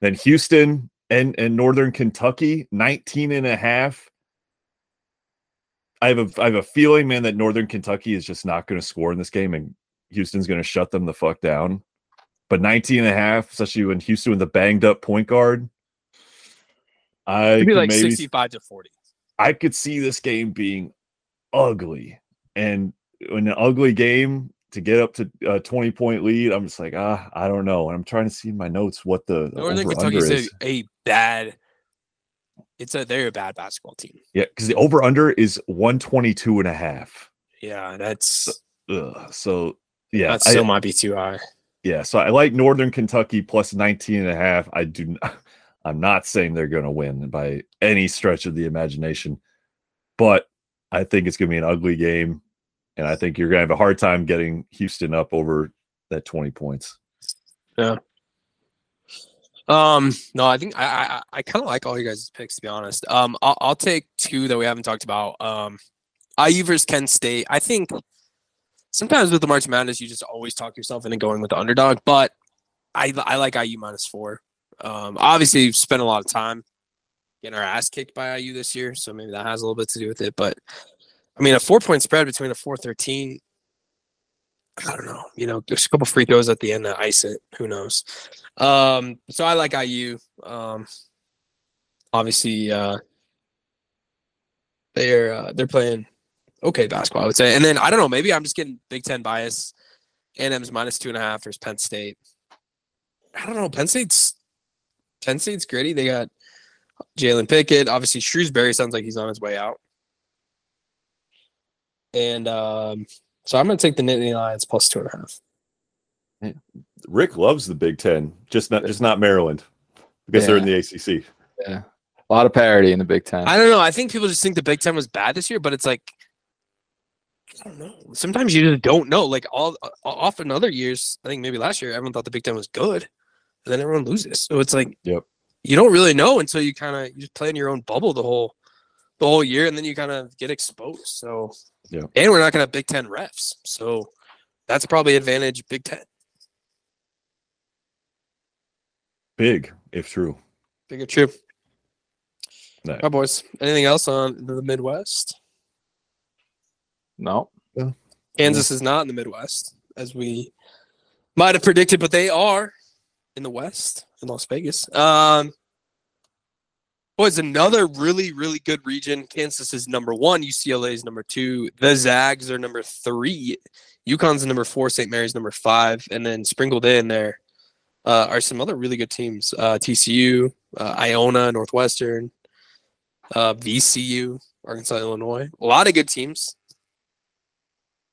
Speaker 4: Then Houston and, and Northern Kentucky, 19 and a half. I have a I have a feeling, man, that Northern Kentucky is just not going to score in this game and Houston's going to shut them the fuck down. But 19 and a half, especially when Houston with the banged up point guard, I
Speaker 2: It'd be like
Speaker 4: maybe
Speaker 2: 65 to 40.
Speaker 4: I could see this game being ugly. And in an ugly game to get up to a 20 point lead, I'm just like, ah, I don't know. And I'm trying to see in my notes what the, the
Speaker 2: Northern
Speaker 4: over-under is.
Speaker 2: a, bad. It's a they're a bad basketball team.
Speaker 4: Yeah, because the over under is 122 and a half.
Speaker 2: Yeah, that's
Speaker 4: Ugh, so yeah,
Speaker 2: that
Speaker 4: I-
Speaker 2: still might be too high.
Speaker 4: yeah. So I like Northern Kentucky plus 19 and a half. I do not, (laughs) I'm not saying they're going to win by any stretch of the imagination, but I think it's going to be an ugly game. And I think you're going to have a hard time getting Houston up over that 20 points. Yeah.
Speaker 2: Um, no, I think I I, I kind of like all you guys' picks to be honest. Um, I'll, I'll take two that we haven't talked about. Um, IU versus Kent State. I think sometimes with the March Madness, you just always talk yourself into going with the underdog, but I I like IU minus four. Um, obviously, spent a lot of time getting our ass kicked by IU this year, so maybe that has a little bit to do with it. But I mean, a four point spread between a four thirteen. I don't know. You know, there's a couple free throws at the end that ice it. Who knows? Um, so I like IU. Um, obviously, uh, they're uh, they're playing okay basketball, I would say. And then I don't know, maybe I'm just getting Big Ten bias. A&M's minus two and a half versus Penn State. I don't know. Penn State's Penn State's gritty. They got Jalen Pickett. Obviously, Shrewsberry sounds like he's on his way out. And um, so I'm going to take the Nittany Lions plus two and a half.
Speaker 4: Rick loves the Big Ten, just not just not Maryland because they're in the ACC.
Speaker 3: Yeah. A lot of parity in the Big Ten.
Speaker 2: I don't know. I think people just think the Big Ten was bad this year, but it's like I don't know. Sometimes you just don't know. Like all often other years, I think maybe last year everyone thought the Big Ten was good, and then everyone loses. So it's like
Speaker 4: Yep.
Speaker 2: You don't really know until you kind of you just play in your own bubble the whole the whole year, and then you kind of get exposed. So
Speaker 4: Yeah.
Speaker 2: and we're not gonna have Big Ten refs, so that's probably advantage Big Ten.
Speaker 4: Big, if true.
Speaker 2: Big or true.
Speaker 4: No.
Speaker 2: All right, boys. Anything else on the Midwest?
Speaker 3: No.
Speaker 2: Kansas is not in the Midwest, as we might have predicted, but they are in the West in Las Vegas. Um, boys, another really, really good region. Kansas is number one. UCLA is number two. The Zags are number three. UConn's number four. St. Mary's number five, and then sprinkled in there uh, are some other really good teams. Uh, TCU, uh, Iona, Northwestern, uh, VCU, Arkansas, Illinois. A lot of good teams.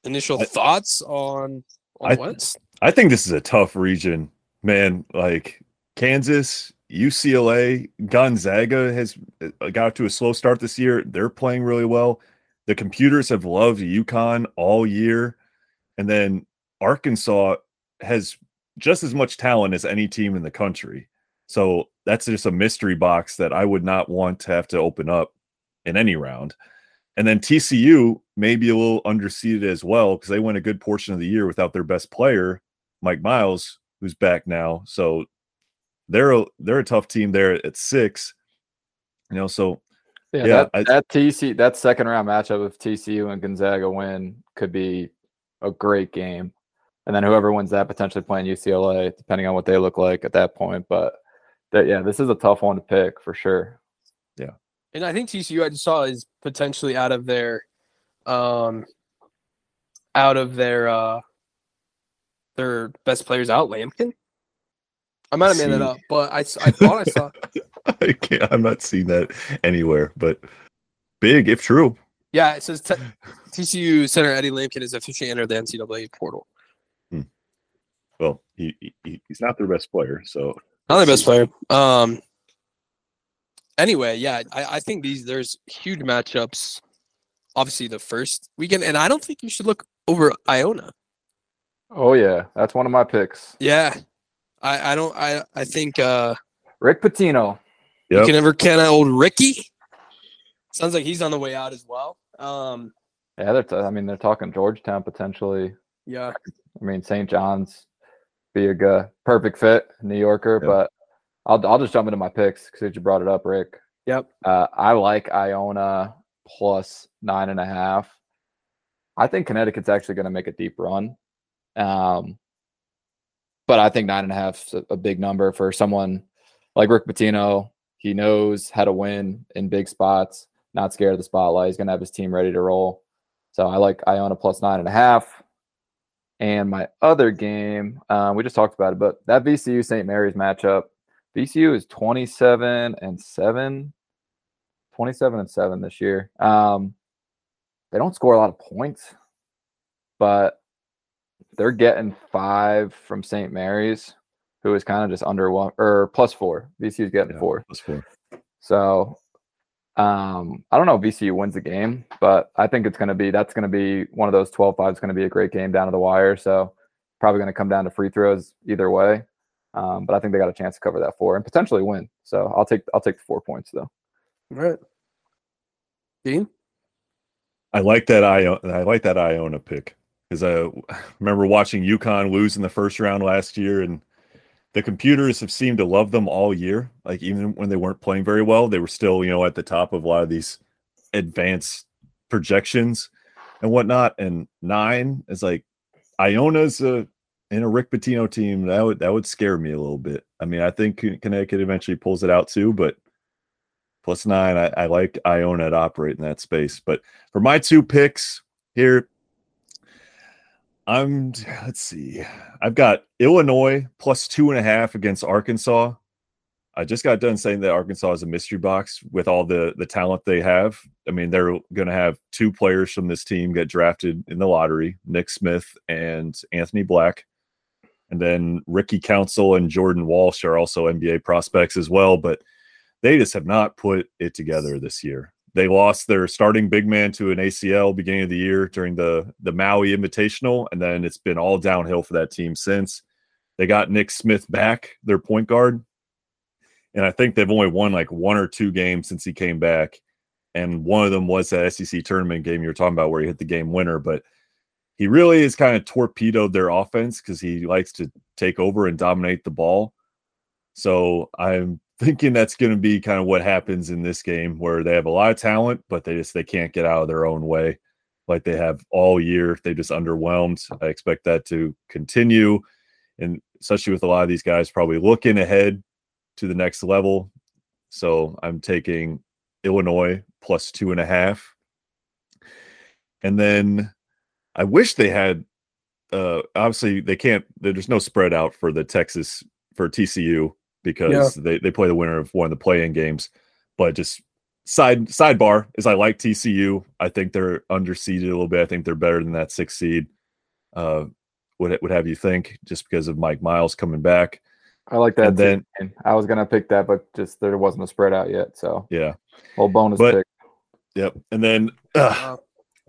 Speaker 2: Initial
Speaker 4: I-
Speaker 2: thoughts on on
Speaker 4: I-
Speaker 2: West?
Speaker 4: I think this is a tough region, man. Like Kansas, UCLA, Gonzaga has uh, got to a slow start this year. They're playing really well. The computers have loved UConn all year. And then Arkansas has just as much talent as any team in the country. So that's just a mystery box that I would not want to have to open up in any round. And then TCU may be a little underseeded as well because they went a good portion of the year without their best player, Mike Miles, who's back now. So they're a, they're a tough team there at six. You know, so
Speaker 3: Yeah,
Speaker 4: Yeah,
Speaker 3: that,
Speaker 4: I-
Speaker 3: that TC that second round matchup of TCU and Gonzaga win could be a great game, and then whoever wins that potentially playing UCLA, depending on what they look like at that point. But that yeah, this is a tough one to pick for sure.
Speaker 2: Yeah, and I think TCU I just saw is potentially out of their um out of their uh their best players out, Lampkin. I might have made that up, but I, I thought I saw (laughs)
Speaker 4: I can't, I'm not seeing that anywhere, but big if true.
Speaker 2: yeah, it says t- TCU center Eddie Lampkin is officially entered the NCAA portal.
Speaker 4: Well, he, he he's not their best player, so
Speaker 2: Not their best player. Um anyway, yeah, I, I think these there's huge matchups. Obviously, the first weekend, and I don't think you should look over Iona.
Speaker 3: Oh yeah, that's one of my picks.
Speaker 2: Yeah, I, I don't. I I think uh
Speaker 3: Rick Pitino.
Speaker 2: you can never count out old Ricky. Sounds like he's on the way out as well. Um,
Speaker 3: Yeah, they're t- I mean they're talking Georgetown potentially.
Speaker 2: yeah,
Speaker 3: I mean St. John's be a g- perfect fit, New Yorker.
Speaker 4: Yeah.
Speaker 3: But I'll I'll just jump into my picks because you brought it up, Rick.
Speaker 2: Yep.
Speaker 3: Uh, I like Iona plus nine and a half. I think Connecticut's actually going to make a deep run. Um, but I think nine and a half is a, a big number for someone like Rick Pitino. He knows how to win in big spots, not scared of the spotlight. He's going to have his team ready to roll. So I like Iona plus nine and a half. And my other game, uh, we just talked about it, but that VCU St. Mary's matchup, VCU is 27 and 7. 27 and 7 this year. Um, they don't score a lot of points, but they're getting five from St. Mary's, who is kind of just under one or plus four. VCU's getting
Speaker 4: Yeah,
Speaker 3: four.
Speaker 4: plus four.
Speaker 3: So um, I don't know if VCU wins the game, but I think it's going to be that's going to be one of those 12 5 is going to be a great game down to the wire. So probably going to come down to free throws either way. Um, but I think they got a chance to cover that four and potentially win. So I'll take I'll take the four points though.
Speaker 2: right. Dean,
Speaker 4: I like that Iona. I like that Iona pick because I uh, remember watching UConn lose in the first round last year, and the computers have seemed to love them all year. Like even when they weren't playing very well, they were still you know at the top of a lot of these advanced projections and whatnot. And nine is like Iona's a in a Rick Pitino team that would that would scare me a little bit. I mean, I think Connecticut eventually pulls it out too, but plus nine, I, I like Iona to operate in that space. But for my two picks here, I'm let's see, I've got Illinois plus two and a half against Arkansas. I just got done saying that Arkansas is a mystery box with all the the talent they have. I mean, they're going to have two players from this team get drafted in the lottery: Nick Smith and Anthony Black. And then Ricky Council and Jordan Walsh are also NBA prospects as well, but they just have not put it together this year. They lost their starting big man to an ACL beginning of the year during the the Maui Invitational, and then it's been all downhill for that team since. They got Nick Smith back, their point guard, and I think they've only won like one or two games since he came back. And one of them was that SEC tournament game you were talking about where he hit the game winner, but he really has kind of torpedoed their offense because he likes to take over and dominate the ball. So I'm thinking that's going to be kind of what happens in this game where they have a lot of talent, but they just they can't get out of their own way like they have all year. They just underwhelmed. I expect that to continue, and especially with a lot of these guys probably looking ahead to the next level. So I'm taking Illinois plus two and a half, and then I wish they had. Uh, obviously, they can't. There's no spread out for the Texas for TCU because they, they play the winner of one of the play-in games. But just side sidebar is I like TCU. I think they're underseeded a little bit. I think they're better than that six seed. Uh, would would have you think just because of Mike Miles coming back?
Speaker 3: I like that.
Speaker 4: And then-
Speaker 3: too. I was gonna pick that, but just there wasn't a spread out yet. So
Speaker 4: Yeah.
Speaker 3: little bonus
Speaker 4: But-
Speaker 3: pick.
Speaker 4: Yep. And then uh,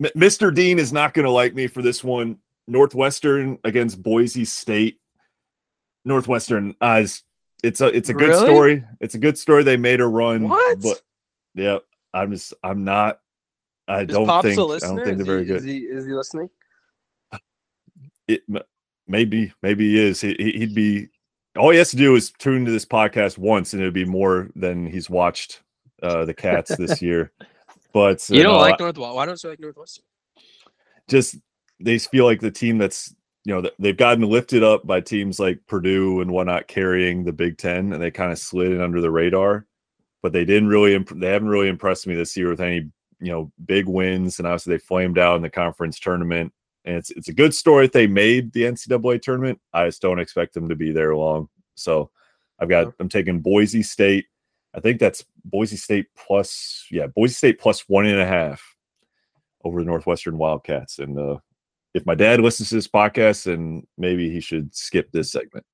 Speaker 2: Uh,
Speaker 4: Mr. Dean is not going to like me for this one. Northwestern against Boise State. Northwestern, uh, is- it's a it's a good
Speaker 2: Really?
Speaker 4: story. It's a good story. They made a run.
Speaker 2: What?
Speaker 4: But yeah, I'm just I'm not. I
Speaker 2: is
Speaker 4: don't
Speaker 2: Pops
Speaker 4: think
Speaker 2: a
Speaker 4: I
Speaker 2: listener?
Speaker 4: don't think they're
Speaker 2: Is
Speaker 4: very
Speaker 2: he, Is
Speaker 4: good.
Speaker 2: he, is he listening?
Speaker 4: It maybe maybe he is. He, he- he'd be. All he has to do is tune to this podcast once, and it'd be more than he's watched uh, the Cats this (laughs) year. But
Speaker 2: You
Speaker 4: uh,
Speaker 2: don't
Speaker 4: no,
Speaker 2: like Northwestern? Why don't you like Northwestern?
Speaker 4: just they feel like the team that's you know they've gotten lifted up by teams like Purdue and whatnot carrying the Big Ten, and they kind of slid in under the radar. But they didn't really imp- they haven't really impressed me this year with any you know big wins, and obviously they flamed out in the conference tournament. And it's it's a good story that they made the NCAA tournament. I just don't expect them to be there long. So I've got I'm taking Boise State. I think that's Boise State plus yeah Boise State plus one and a half over the Northwestern Wildcats. And uh, if my dad listens to this podcast, then maybe he should skip this segment.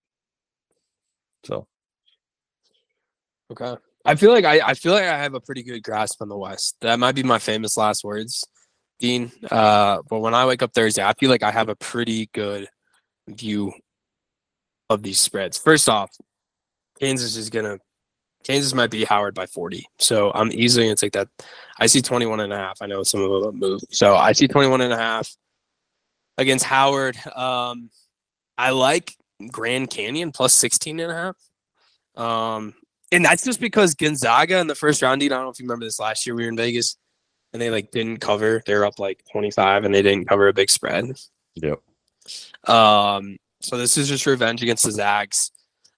Speaker 4: So
Speaker 2: Okay. I feel like I, I feel like I have a pretty good grasp on the West. That might be my famous last words, Dean. Uh, but when I wake up Thursday, I feel like I have a pretty good view of these spreads. First off, Kansas is gonna Kansas might be Howard by 40. So I'm easily gonna take that. I see 21 and a half. I know some of them move. So I see 21 and a half against Howard. Um, I like Grand Canyon plus 16 and a half. Um, and that's just because Gonzaga in the first round, Dean, I don't know if you remember this last year, we were in Vegas and they like didn't cover. They were up like 25 and they didn't cover a big spread.
Speaker 4: Yep.
Speaker 2: Um, so this is just revenge against the Zags.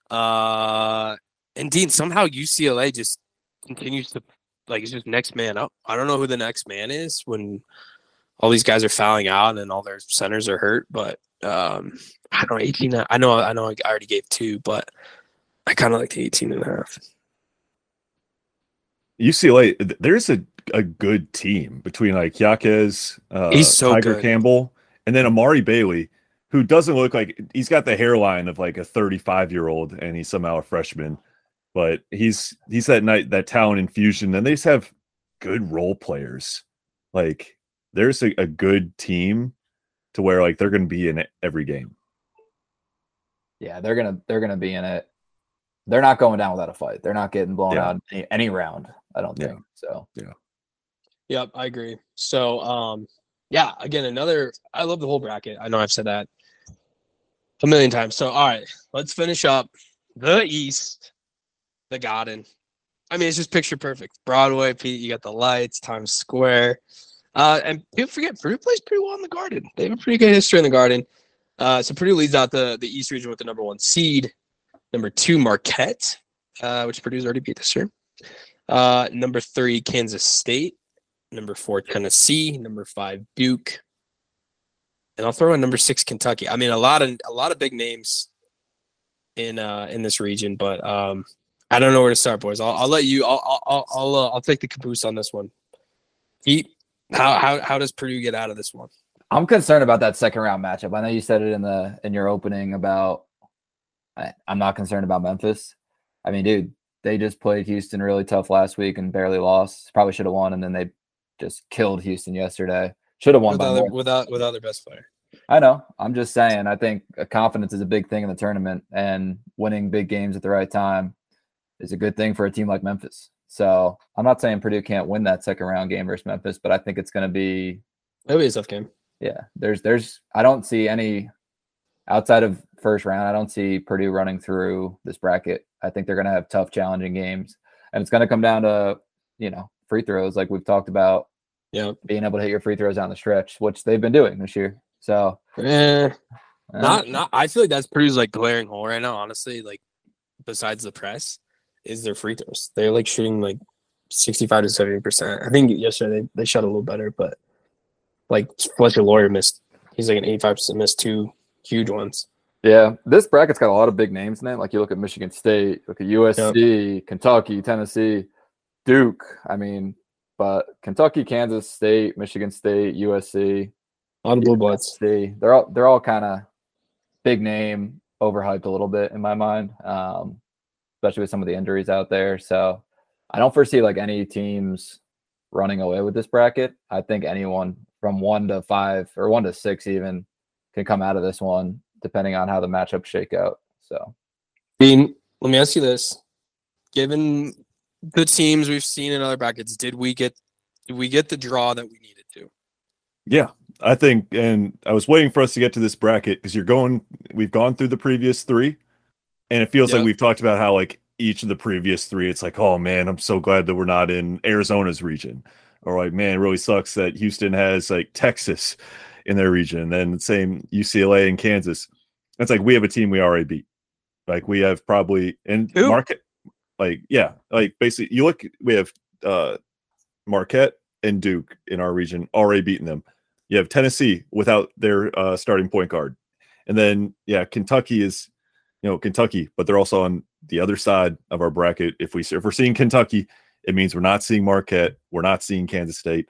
Speaker 2: Uh, and Dean, somehow UCLA just continues to like it's just next man up. I don't know who the next man is when all these guys are fouling out and all their centers are hurt, but um, I don't know, 18. I know, I know, I already gave two, but I kind of like the 18 and a half.
Speaker 4: UCLA, there's a, a good team between like Jaquez, uh,
Speaker 2: He's so
Speaker 4: Tyger
Speaker 2: good.
Speaker 4: Campbell, and then Amari Bailey, who doesn't look like he's got the hairline of like a 35 year old, and he's somehow a freshman, but he's he's that night that talent infusion, and they just have good role players. Like there's a, a good team to where like they're going to be in every game.
Speaker 3: Yeah, they're gonna they're gonna be in it. They're not going down without a fight. They're not getting blown
Speaker 4: Yeah.
Speaker 3: out any, any round. I don't
Speaker 4: Yeah.
Speaker 3: think so. Yeah.
Speaker 2: Yep, I agree. So, um, yeah, again, another. I love the whole bracket. I know I've said that a million times. So, all right, let's finish up the East, the Garden. I mean, it's just picture perfect. Broadway, Pete. You got the lights, Times Square, uh, and people forget Purdue plays pretty well in the Garden. They have a pretty good history in the Garden. Uh, so Purdue leads out the the East region with the number one seed. Number two, Marquette, uh, which Purdue's already beat this year. Uh, number three, Kansas State. Number four, Tennessee. Number five, Duke. And I'll throw in number six, Kentucky. I mean, a lot of a lot of big names in uh in this region, but um, I don't know where to start, boys. I'll, I'll let you. I'll I'll I'll uh, I'll take the caboose on this one. Pete, how how how does Purdue get out of this one?
Speaker 3: I'm concerned about that second round matchup. I know you said it in the in your opening about I, I'm not concerned about Memphis. I mean, dude, they just played Houston really tough last week and barely lost. Probably should have won, and then they just killed Houston yesterday. Should have won
Speaker 2: Without their,
Speaker 3: more.
Speaker 2: without without their best player.
Speaker 3: I know. I'm just saying. I think confidence is a big thing in the tournament, and winning big games at the right time is a good thing for a team like Memphis. So I'm not saying Purdue can't win that second round game versus Memphis, but I think it's going to be
Speaker 2: It'll be a tough game.
Speaker 3: yeah. There's there's I don't see any outside of first round. I don't see Purdue running through this bracket. I think they're going to have tough, challenging games, and it's going to come down to you know free throws, like we've talked about
Speaker 2: Yeah.
Speaker 3: being able to hit your free throws down the stretch, which they've been doing this year. So
Speaker 2: Eh, not not. I feel like that's Purdue's like glaring hole right now. Honestly, like besides the press, is their free throws. They're like shooting like sixty-five to seventy percent. I think yesterday they, they shot a little better, but like Fletcher Loyer missed. He's like an eighty-five percent missed two huge ones.
Speaker 3: Yeah, this bracket's got a lot of big names in it. Like you look at Michigan State, look at USC, Kentucky, Tennessee, Duke. I mean, but Kentucky, Kansas State, Michigan State, USC,
Speaker 2: A lot of blue bloods.
Speaker 3: They're all they're all kind of big name, overhyped a little bit in my mind, um, especially with some of the injuries out there. So I don't foresee like any teams running away with this bracket. I think anyone from one to five or one to six even can come out of this one, depending on how the matchups shake out. So
Speaker 2: Dean, let me ask you this: Given the teams we've seen in other brackets, did we get did we get the draw that we needed to?
Speaker 4: Yeah, I think, and I was waiting for us to get to this bracket because you're going. We've gone through the previous three, and it feels
Speaker 2: Yeah.
Speaker 4: like we've talked about how like each of the previous three. It's like, oh man, I'm so glad that we're not in Arizona's region, or like, man, it really sucks that Houston has like Texas in their region, and then the same UCLA and Kansas. It's like we have a team we already beat. Like we have probably and
Speaker 2: Who?
Speaker 4: Marquette, like yeah, like basically you look, we have uh Marquette and Duke in our region already beaten them. You have Tennessee without their uh, starting point guard, and then yeah, Kentucky is, you know, Kentucky, but they're also on the other side of our bracket. If we if we're seeing Kentucky, it means we're not seeing Marquette, we're not seeing Kansas State.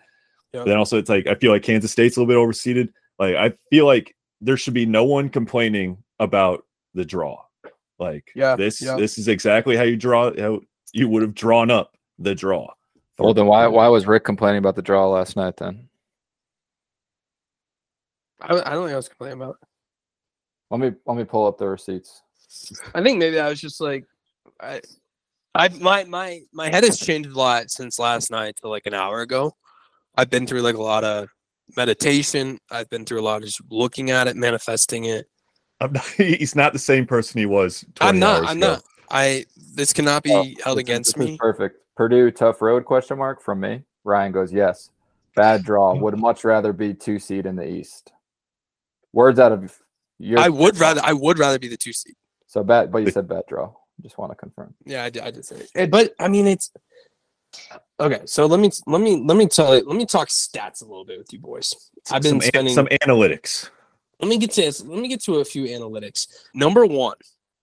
Speaker 2: Yep.
Speaker 4: Then also, it's like I feel like Kansas State's a little bit overseeded. Like I feel like there should be no one complaining about the draw. Like
Speaker 2: Yeah,
Speaker 4: this
Speaker 2: yeah.
Speaker 4: this is exactly how you draw how you would have drawn up the draw.
Speaker 3: Well, then why why was Rick complaining about the draw last night then?
Speaker 2: I, I don't think I was complaining about. it.
Speaker 3: Let me let me pull up the receipts.
Speaker 2: I think maybe I was just like, I, I my my my head has changed a lot since last night to like an hour ago. I've been through like a lot of meditation. I've been through a lot of just looking at it, manifesting it.
Speaker 4: I'm not, (laughs) he's not the same person he was.
Speaker 2: I'm not.
Speaker 4: hours
Speaker 2: I'm
Speaker 4: ago.
Speaker 2: not. I this cannot be
Speaker 3: Oh,
Speaker 2: held
Speaker 3: this
Speaker 2: against
Speaker 3: this
Speaker 2: me.
Speaker 3: perfect. Purdue tough road question mark from me. Ryan goes yes. Bad draw. Mm. Would much rather be two seed in the East. Words out of your.
Speaker 2: I would rather. I would rather be the two seed.
Speaker 3: So bad, but you said bad draw. Just want to confirm.
Speaker 2: Yeah, I did, I did say it. But I mean, it's okay. So let me let me let me tell you. Let me talk stats a little bit with you boys. I've been
Speaker 4: some, an-
Speaker 2: spending.
Speaker 4: some analytics.
Speaker 2: let me get to this. Let me get to a few analytics. Number one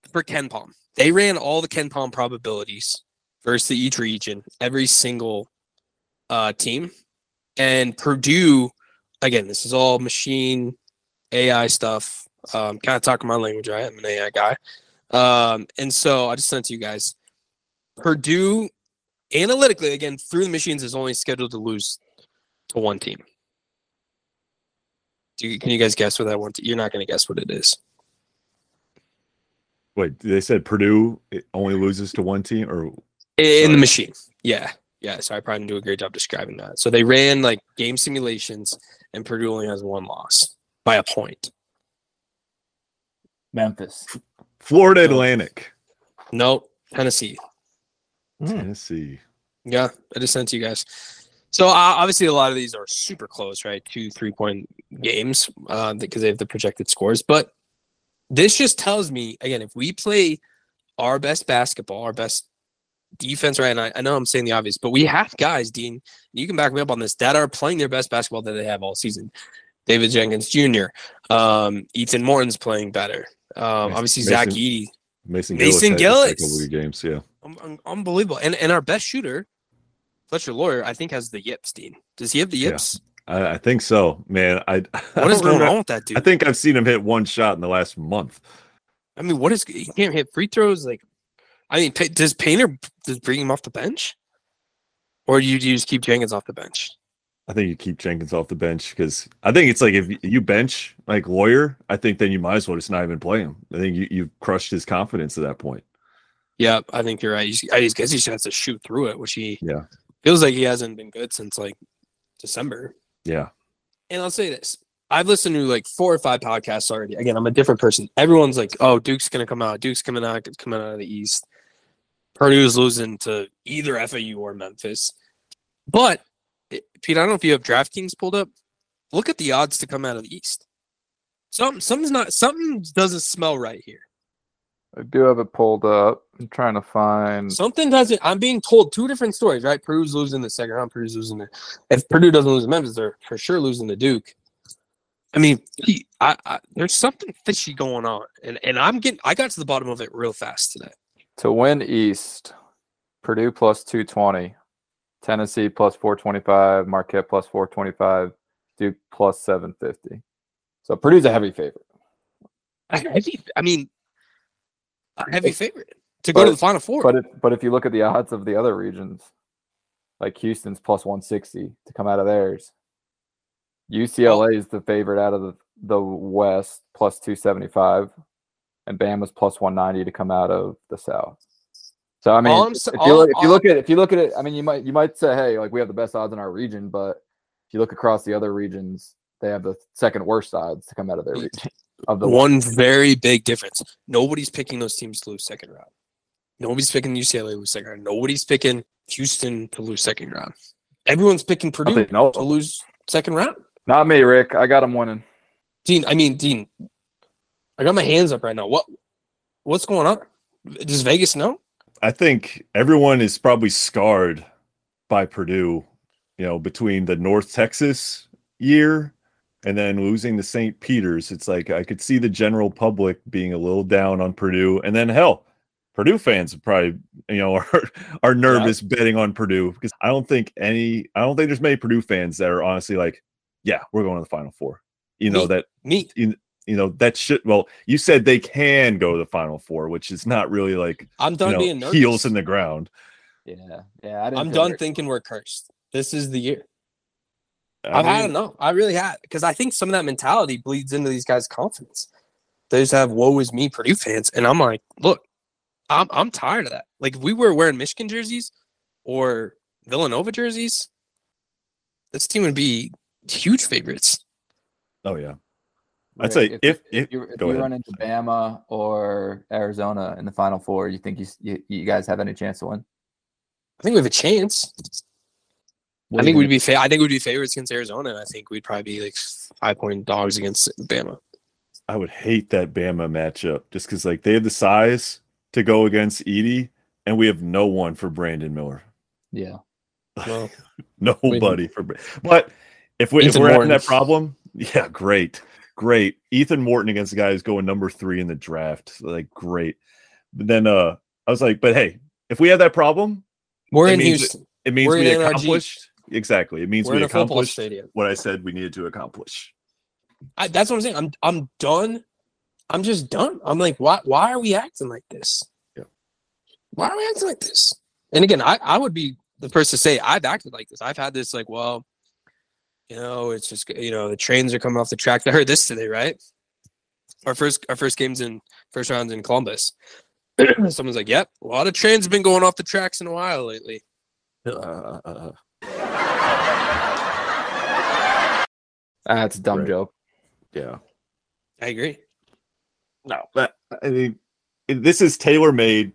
Speaker 2: for KenPom, they ran all the KenPom probabilities versus each region, every single uh, team, and Purdue. Again, this is all machine AI stuff. Um, kind of talking my language. Right? I'm an AI guy, um, and so I just sent it to you guys. Purdue, analytically, again through the machines, is only scheduled to lose to one team. Do you, can you guys guess what that one? You're not going to guess what it is.
Speaker 4: Wait, they said Purdue only loses to one team, or
Speaker 2: in
Speaker 4: Sorry.
Speaker 2: the machine. Yeah, yeah. So I probably didn't do a great job describing that. So they ran like game simulations, and Purdue only has one loss by a point.
Speaker 3: Memphis.
Speaker 4: Florida Atlantic,
Speaker 2: No, Tennessee.
Speaker 3: Hmm.
Speaker 4: Tennessee.
Speaker 2: Yeah, I just sent to you guys. So uh, obviously, a lot of these are super close, right? Two, three point games uh, because they have the projected scores. But this just tells me again, if we play our best basketball, our best defense, right? And I, I know I'm saying the obvious, but we have guys, Dean. You can back me up on this that are playing their best basketball that they have all season. David Jenkins Jr., um, Ethan Morton's playing better. Um,
Speaker 4: Mason-
Speaker 2: obviously, Zach
Speaker 4: Mason-
Speaker 2: Edey,
Speaker 4: Mason,
Speaker 2: Mason
Speaker 4: Gillis had a
Speaker 2: Gillis.
Speaker 4: games, yeah.
Speaker 2: un- un- unbelievable. And and our best shooter, Fletcher Loyer, I think has the yips. Dean, does he have the
Speaker 4: Yeah.
Speaker 2: yips?
Speaker 4: I, I think so, man. I (laughs)
Speaker 2: What is going on with that dude?
Speaker 4: I think I've seen him hit one shot in the last month.
Speaker 2: I mean, what is he can't hit free throws? Like, I mean, does Painter just bring him off the bench, or do you, do you just keep Jenkins off the bench?
Speaker 4: I think you keep Jenkins off the bench because I think it's like if you bench like Loyer, I think then you might as well just not even play him. I think you, you've crushed his confidence at that point.
Speaker 2: Yeah, I think you're right. He's, I just guess he just has to shoot through it, which he
Speaker 4: Yeah.
Speaker 2: feels like he hasn't been good since like December.
Speaker 4: Yeah.
Speaker 2: And I'll say this. I've listened to like four or five podcasts already. Again, I'm a different person. Everyone's like, oh, Duke's going to come out. Duke's coming out, coming out of the East. Purdue's losing to either FAU or Memphis. But, Pete, I don't know if you have DraftKings pulled up. Look at the odds to come out of the East. Something, something's not, something doesn't smell right here.
Speaker 3: I do have it pulled up. I'm trying to find.
Speaker 2: Something doesn't. I'm being told two different stories, right? Purdue's losing the second round. Purdue's losing the. If Purdue doesn't lose to Memphis, they're for sure losing to Duke. I mean, I, I, there's something fishy going on, and and I'm getting. I got to the bottom of it real fast today.
Speaker 3: To win East, Purdue plus 220, Tennessee plus 425, Marquette plus 425, Duke plus 750. So Purdue's a heavy favorite.
Speaker 2: A heavy. I mean, a heavy favorite to go to the Final Four.
Speaker 3: But if but if you look at the odds of the other regions, like Houston's plus 160 to come out of theirs. UCLA is the favorite out of the, the West plus 275, and Bama's plus 190 to come out of the South. So I mean,
Speaker 2: All I'm
Speaker 3: if
Speaker 2: sa-
Speaker 3: you,
Speaker 2: all-
Speaker 3: look, if you
Speaker 2: all-
Speaker 3: look at if you look at it, I mean, you might you might say, hey, like we have the best odds in our region, but if you look across the other regions, they have the second worst odds to come out of their region. Of the
Speaker 2: One very big difference. Nobody's picking those teams to lose second round. Nobody's picking UCLA to lose second round. Nobody's picking Houston to lose second round. Everyone's picking Purdue
Speaker 3: no,
Speaker 2: to lose second round.
Speaker 3: not me, Rick. I got them winning.
Speaker 2: Dean, I mean Dean, I got my hands up right now. What what's going on? Does Vegas know?
Speaker 4: I think everyone is probably scarred by Purdue, you know, between the North Texas year and then losing to St. Peter's. It's like I could see the general public being a little down on Purdue. And then hell, Purdue fans probably, you know, (laughs) are, are nervous betting on Purdue because I don't think any I don't think there's many Purdue fans that are honestly like, yeah, we're going to the final four. You know,
Speaker 2: Me.
Speaker 4: that
Speaker 2: Me.
Speaker 4: you know, that should well, you said they can go to the final four, which is not really like
Speaker 2: I'm
Speaker 4: you
Speaker 2: done
Speaker 4: know,
Speaker 2: being nervous.
Speaker 4: heels in the ground.
Speaker 3: Yeah, yeah. I didn't
Speaker 2: I'm
Speaker 3: feel
Speaker 2: done
Speaker 3: very-
Speaker 2: thinking we're cursed. This is the year.
Speaker 4: I
Speaker 2: I've had
Speaker 4: mean,
Speaker 2: enough. I really have because I think some of that mentality bleeds into these guys' confidence. They just have "woe is me" Purdue fans, and I'm like, look, I'm I'm tired of that. Like if we were wearing Michigan jerseys or Villanova jerseys, this team would be huge favorites.
Speaker 4: Oh yeah.
Speaker 3: Rick,
Speaker 4: I'd say if- if-
Speaker 3: you, if
Speaker 4: go
Speaker 3: you
Speaker 4: ahead.
Speaker 3: run into Bama or Arizona in the Final Four, you think you, you you guys have any chance to win?
Speaker 2: I think we have a chance.
Speaker 3: What
Speaker 2: I think we'd be fa- I think we'd be favorites against Arizona, and I think we'd probably be like five point dogs against Bama.
Speaker 4: I would hate that Bama matchup just because like they have the size to go against Edey, and we have no one for Brandon Miller.
Speaker 3: Yeah, (laughs)
Speaker 2: Well,
Speaker 4: Nobody for but if we, if we're having that problem, yeah, great. Great. Ethan Morton against the guy who's going number three in the draft. Like great. But then uh I was like, but hey, if we have that problem,
Speaker 2: we're in Houston.
Speaker 4: it means
Speaker 2: We're
Speaker 4: we
Speaker 2: in NRG.
Speaker 4: accomplished exactly. It means
Speaker 2: We're
Speaker 4: we
Speaker 2: in a football
Speaker 4: accomplished what I said we needed to accomplish.
Speaker 2: I, that's what I'm saying. I'm I'm done. I'm just done. I'm like, why why are we acting like this?
Speaker 4: Yeah.
Speaker 2: Why are we acting like this? And again, I, I would be the first to say I've acted like this. I've had this like, well, you know, it's just you know, the trains are coming off the tracks. I heard this today, right? Our first our first games in first rounds in Columbus. (clears throat) Someone's like, Yep, a lot of trains have been going off the tracks in a while lately.
Speaker 4: Uh, uh, uh,
Speaker 3: that's a dumb
Speaker 4: Right.
Speaker 3: joke.
Speaker 4: yeah.
Speaker 2: I agree.
Speaker 4: No, but I mean, this is tailor made.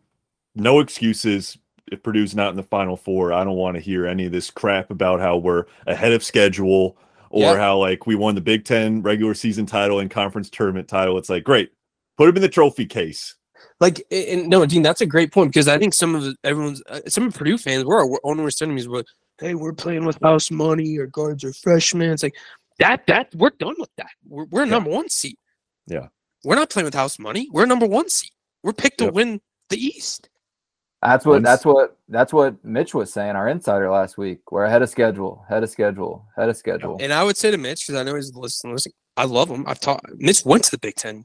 Speaker 4: No excuses. If Purdue's not in the Final Four, I don't want to hear any of this crap about how we're ahead of schedule or
Speaker 2: Yeah.
Speaker 4: how like we won the Big Ten regular season title and conference tournament title. It's like great, put them in the trophy case.
Speaker 2: Like, and no, Dean, that's a great point because I think some of the, everyone's, uh, some of Purdue fans, we're our own worst enemies. We're hey, we're playing with house money. Our guards are freshmen. It's like that. That we're done with that. We're we're
Speaker 4: Yeah.
Speaker 2: number one seed.
Speaker 4: Yeah.
Speaker 2: we're not playing with house money. We're number one seed. We're picked to win the East.
Speaker 3: That's what
Speaker 4: Once-
Speaker 3: that's what that's what Mitch was saying. Our insider last week. We're ahead of schedule. Ahead of schedule. Ahead of schedule.
Speaker 2: And I would say to Mitch because I know he's listening. Listen, I love him. I've taught Mitch went to the Big Ten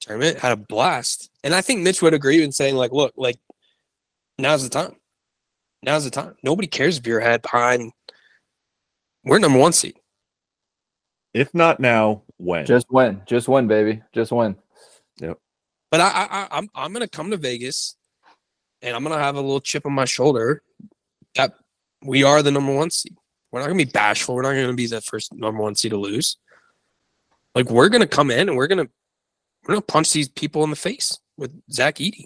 Speaker 2: tournament, had a blast, and I think Mitch would agree in saying like, look, like now's the time. Now's the time. Nobody cares if you're ahead behind. We're number one seed.
Speaker 4: If not now, when?
Speaker 3: Just win. Just win, baby. Just win. Yep.
Speaker 2: But I, I, I I'm, I'm gonna come to Vegas, and I'm gonna have a little chip on my shoulder that we are the number one seed. We're not gonna be bashful. We're not gonna be the first number one seed to lose. Like we're gonna come in and we're gonna we're gonna punch these people in the face with Zach Edey.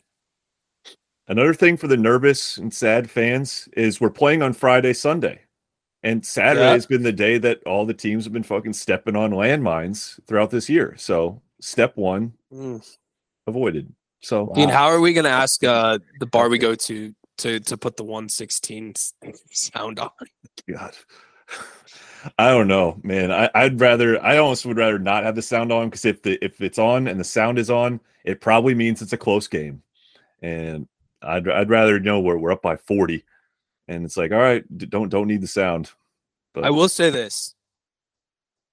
Speaker 4: Another thing for the nervous and sad fans is we're playing on Friday, Sunday. And Saturday
Speaker 2: Yeah.
Speaker 4: has been the day that all the teams have been fucking stepping on landmines throughout this year. So step one
Speaker 2: Mm.
Speaker 4: avoided. So
Speaker 3: Wow.
Speaker 2: Dean, how are we gonna ask uh, the bar we go to to to put the 116 sound on?
Speaker 4: God. I don't know, man. I, I'd rather I almost would rather not have the sound on because if the if it's on and the sound is on, it probably means it's a close game. And I'd I'd rather know we're we're up by 40. And it's like, all right, don't don't need the sound. But
Speaker 2: I will say this: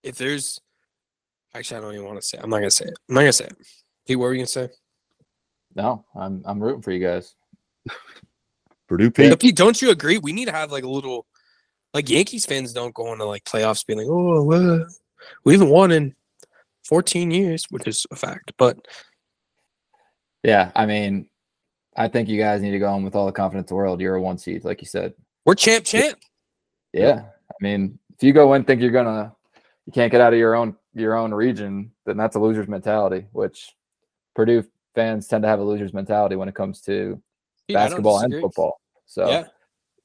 Speaker 2: if there's, actually, I don't even want to say. It. I'm not gonna say it. I'm not gonna say it. Pete, what were you gonna say?
Speaker 3: No, I'm I'm rooting for you guys. (laughs)
Speaker 4: Purdue Pete,
Speaker 2: But Pete, don't you agree? We need to have like a little, like Yankees fans don't go into like playoffs being like, oh, well, we haven't won in 14 years, which is a fact. But
Speaker 3: Yeah, I mean, I think you guys need to go in with all the confidence in the world. You're a one seed, like you said.
Speaker 2: we're champ, champ.
Speaker 3: Yeah, I mean, if you go in think you're gonna, you can't get out of your own your own region, then that's a loser's mentality. Which Purdue fans tend to have a loser's mentality when it comes to
Speaker 2: Pete,
Speaker 3: basketball and football. So
Speaker 2: Yeah,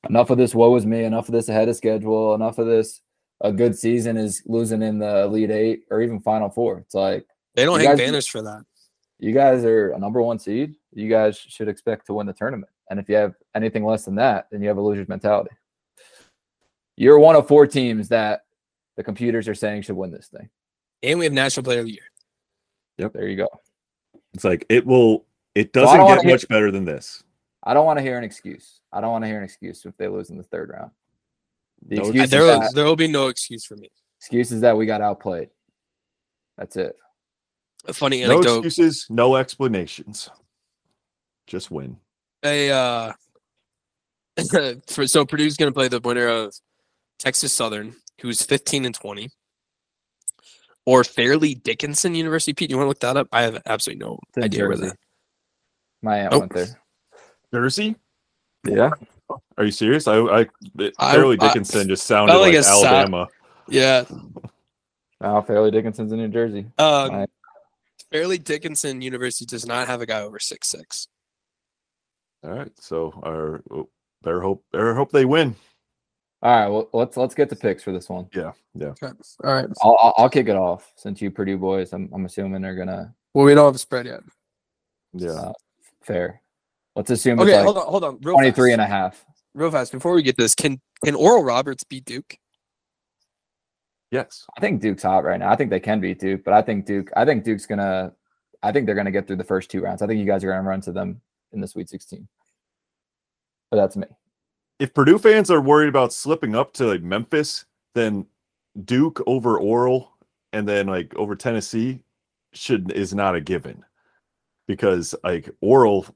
Speaker 3: enough of this woe is me. Enough of this ahead of schedule. Enough of this. A good season is losing in the Elite Eight or even Final Four. It's like
Speaker 2: they don't
Speaker 3: You
Speaker 2: hang
Speaker 3: guys-
Speaker 2: banners for that.
Speaker 3: you guys are a number one seed. You guys should expect to win the tournament. And if you have anything less than that, then you have a loser's mentality. You're one of four teams that the computers are saying should win this thing.
Speaker 2: And we have National Player of the Year. Yep.
Speaker 3: There you go.
Speaker 4: It's like it will it doesn't
Speaker 3: don't
Speaker 4: get
Speaker 3: wanna hear-
Speaker 4: much better than this.
Speaker 3: I don't want to hear an excuse. I don't want to hear an excuse if they lose in the third round. The
Speaker 4: No
Speaker 3: excuse,
Speaker 2: There,
Speaker 3: that,
Speaker 2: there will be no excuse for me.
Speaker 3: excuse is that we got outplayed. That's it.
Speaker 2: A funny
Speaker 4: No excuses, no explanations. Just win.
Speaker 2: a uh (laughs) For, so Purdue's going to play the winner of Texas Southern, who's 15 and 20, or Fairleigh Dickinson University. Pete, you want to look that up? I have absolutely no
Speaker 3: It's in
Speaker 2: idea where
Speaker 3: Jersey.
Speaker 2: that.
Speaker 3: My aunt
Speaker 2: Oh.
Speaker 3: went there.
Speaker 4: Jersey?
Speaker 3: Yeah.
Speaker 4: Are you serious? I, I
Speaker 2: I-
Speaker 4: Fairleigh
Speaker 2: I-
Speaker 4: Dickinson just sounded
Speaker 2: like
Speaker 4: like,
Speaker 2: a sa-
Speaker 4: Alabama.
Speaker 2: Yeah.
Speaker 3: Oh, Fairleigh Dickinson's in New Jersey.
Speaker 2: Um,
Speaker 3: Right.
Speaker 2: Fairleigh Dickinson University does not have a guy over six six.
Speaker 4: All right, so our oh, better hope better hope they win.
Speaker 3: All right. Well, let's let's get the picks for this one.
Speaker 4: Yeah, yeah.
Speaker 2: Okay. All right.
Speaker 3: I'll I'll, I'll kick it off since you Purdue boys. I'm I'm assuming they're gonna
Speaker 2: Well, we don't have a spread yet.
Speaker 4: Yeah.
Speaker 3: Uh, fair. Let's assume
Speaker 2: Okay,
Speaker 3: it's like
Speaker 2: hold on, hold on. Real
Speaker 3: 23
Speaker 2: fast.
Speaker 3: and a half.
Speaker 2: Real fast before we get this, can can Oral Roberts beat Duke?
Speaker 4: Yes.
Speaker 3: I think Duke's hot right now. I think they can beat Duke, but I think Duke. I think Duke's gonna. I think they're gonna get through the first two rounds. I think you guys are gonna run to them in the Sweet 16. But that's me.
Speaker 4: If Purdue fans are worried about slipping up to like Memphis, then Duke over Oral and then like over Tennessee should is not a given. Because like Oral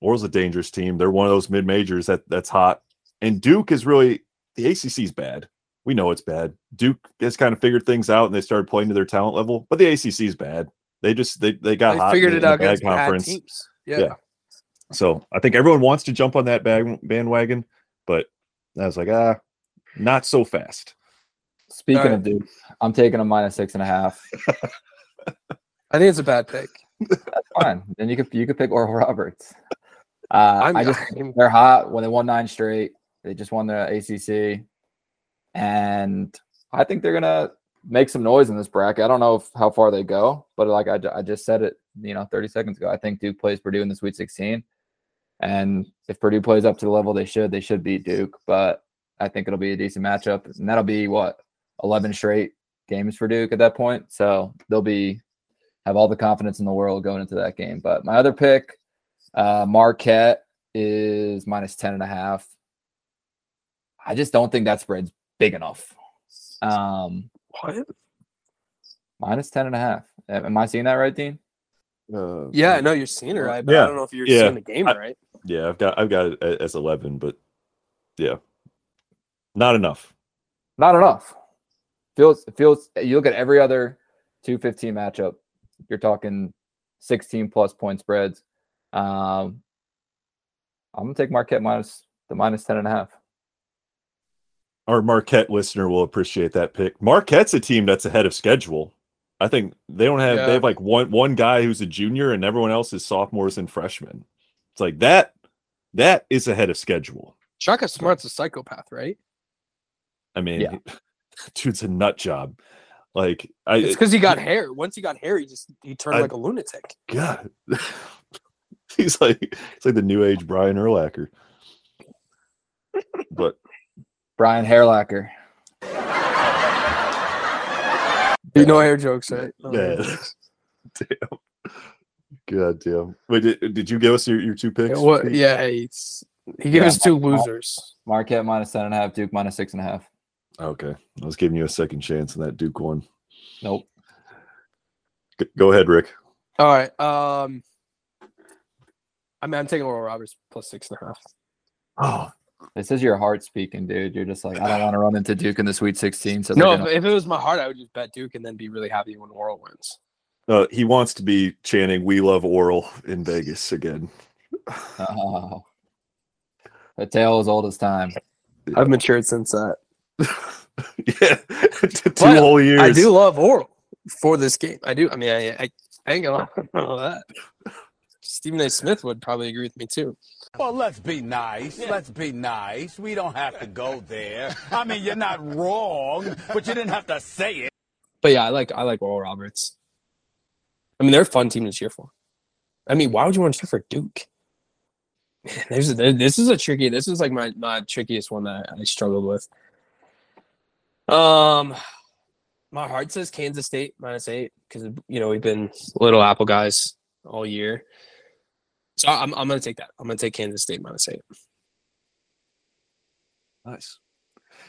Speaker 4: Oral's a dangerous team. They're one of those mid majors that that's hot. And Duke is really the ACC's bad. We know it's bad. Duke has kind of figured things out and they started playing to their talent level, but the ACC's bad. They just they they got
Speaker 2: They
Speaker 4: hot
Speaker 2: figured
Speaker 4: in
Speaker 2: it out
Speaker 4: bad
Speaker 2: against teams. Yeah.
Speaker 4: Yeah. So I think everyone wants to jump on that bag, bandwagon, but I was like, ah, not so fast.
Speaker 3: Speaking
Speaker 2: Alright.
Speaker 3: of Duke, I'm taking a minus six and a half.
Speaker 2: I think it's a bad pick.
Speaker 3: That's fine. (laughs) then you could you could pick Oral Roberts. Uh,
Speaker 2: I'm,
Speaker 3: I just
Speaker 2: I'm-
Speaker 3: they're hot when they won nine straight. They just won the ACC, and I think they're gonna make some noise in this bracket. I don't know if, how far they go, but like I, I just said it, you know, 30 seconds ago. I think Duke plays Purdue in the Sweet 16, and if Purdue plays up to the level they should, they should beat Duke. But I think it'll be a decent matchup, and that'll be what 11 straight games for Duke at that point. So they'll be have all the confidence in the world going into that game. But my other pick, uh, Marquette is minus 10 and a half. I just don't think that spread's big enough. Um,
Speaker 2: what?
Speaker 3: minus 10 and a half. Am am I seeing that right, Dean?
Speaker 4: Uh,
Speaker 2: Yeah, I know you're seeing it right, but
Speaker 4: Yeah.
Speaker 2: I don't know if you're
Speaker 4: Yeah.
Speaker 2: seeing the game
Speaker 4: I-
Speaker 2: right.
Speaker 4: Yeah, I've got I've got it as eleven, but yeah, not enough.
Speaker 3: Not enough. Feels it feels you look at every other 215 matchup, you're talking 16 plus point spreads. Um, I'm gonna take Marquette minus the minus 10 and a half.
Speaker 4: Our Marquette listener will appreciate that pick. Marquette's a team that's ahead of schedule. I think they don't have
Speaker 2: Yeah.
Speaker 4: they have like one one guy who's a junior and everyone else is sophomores and freshmen. It's like that that is ahead of schedule.
Speaker 2: Shaka Smart's a psychopath, right?
Speaker 4: I mean,
Speaker 3: Yeah. (laughs)
Speaker 4: dude's a nut job. Like I
Speaker 2: It's because he got hair. Once he got hair, he just he turned
Speaker 4: I-
Speaker 2: like a lunatic.
Speaker 4: God, (laughs) he's like it's like the new age Brian Urlacher. But
Speaker 3: Brian Hairlacker.
Speaker 2: You know hair jokes, right? No
Speaker 4: Yeah.
Speaker 2: Oh, (laughs) jokes.
Speaker 4: damn, god damn. Wait, did, did you give us your, your two picks?
Speaker 2: Yeah, what, yeah, he's, he gave
Speaker 3: Yeah,
Speaker 2: us two losers.
Speaker 3: Marquette minus 10 and a half, Duke minus six and a half.
Speaker 4: Okay, I was giving you a second chance in that Duke one.
Speaker 3: Nope.
Speaker 4: G- Go ahead, Rick.
Speaker 2: All right. Um, I mean, I'm taking Oral Roberts plus six and a half.
Speaker 4: Oh,
Speaker 3: This is your heart speaking, dude. You're just like, I don't want to run into Duke in the Sweet 16. So
Speaker 2: No,
Speaker 3: they're
Speaker 2: if, if it was my heart, I would just bet Duke and then be really happy when Oral wins.
Speaker 4: Uh, he wants to be chanting "We love oral" in Vegas again.
Speaker 3: gonna, oh. the tale as old as time.
Speaker 2: I've matured since that. (laughs)
Speaker 4: yeah, two
Speaker 2: But
Speaker 4: whole years.
Speaker 2: I do love Oral for this game. I do. I mean, I, I, I ain't gonna lie about that. Stephen A. Smith would probably agree with me too.
Speaker 6: Well, let's be nice. Let's be nice. We don't have to go there. I mean, you're not wrong, but you didn't have to say it.
Speaker 2: But yeah, I like I like Oral Roberts. I mean, they're a fun team to cheer for. I mean, why would you want to cheer for Duke? Man, there's this is a tricky. This is like my my trickiest one that I struggled with. Um, my heart says Kansas State minus eight because you know we've been little apple guys all year. So I'm I'm gonna take that. I'm gonna take Kansas State minus eight.
Speaker 4: Nice.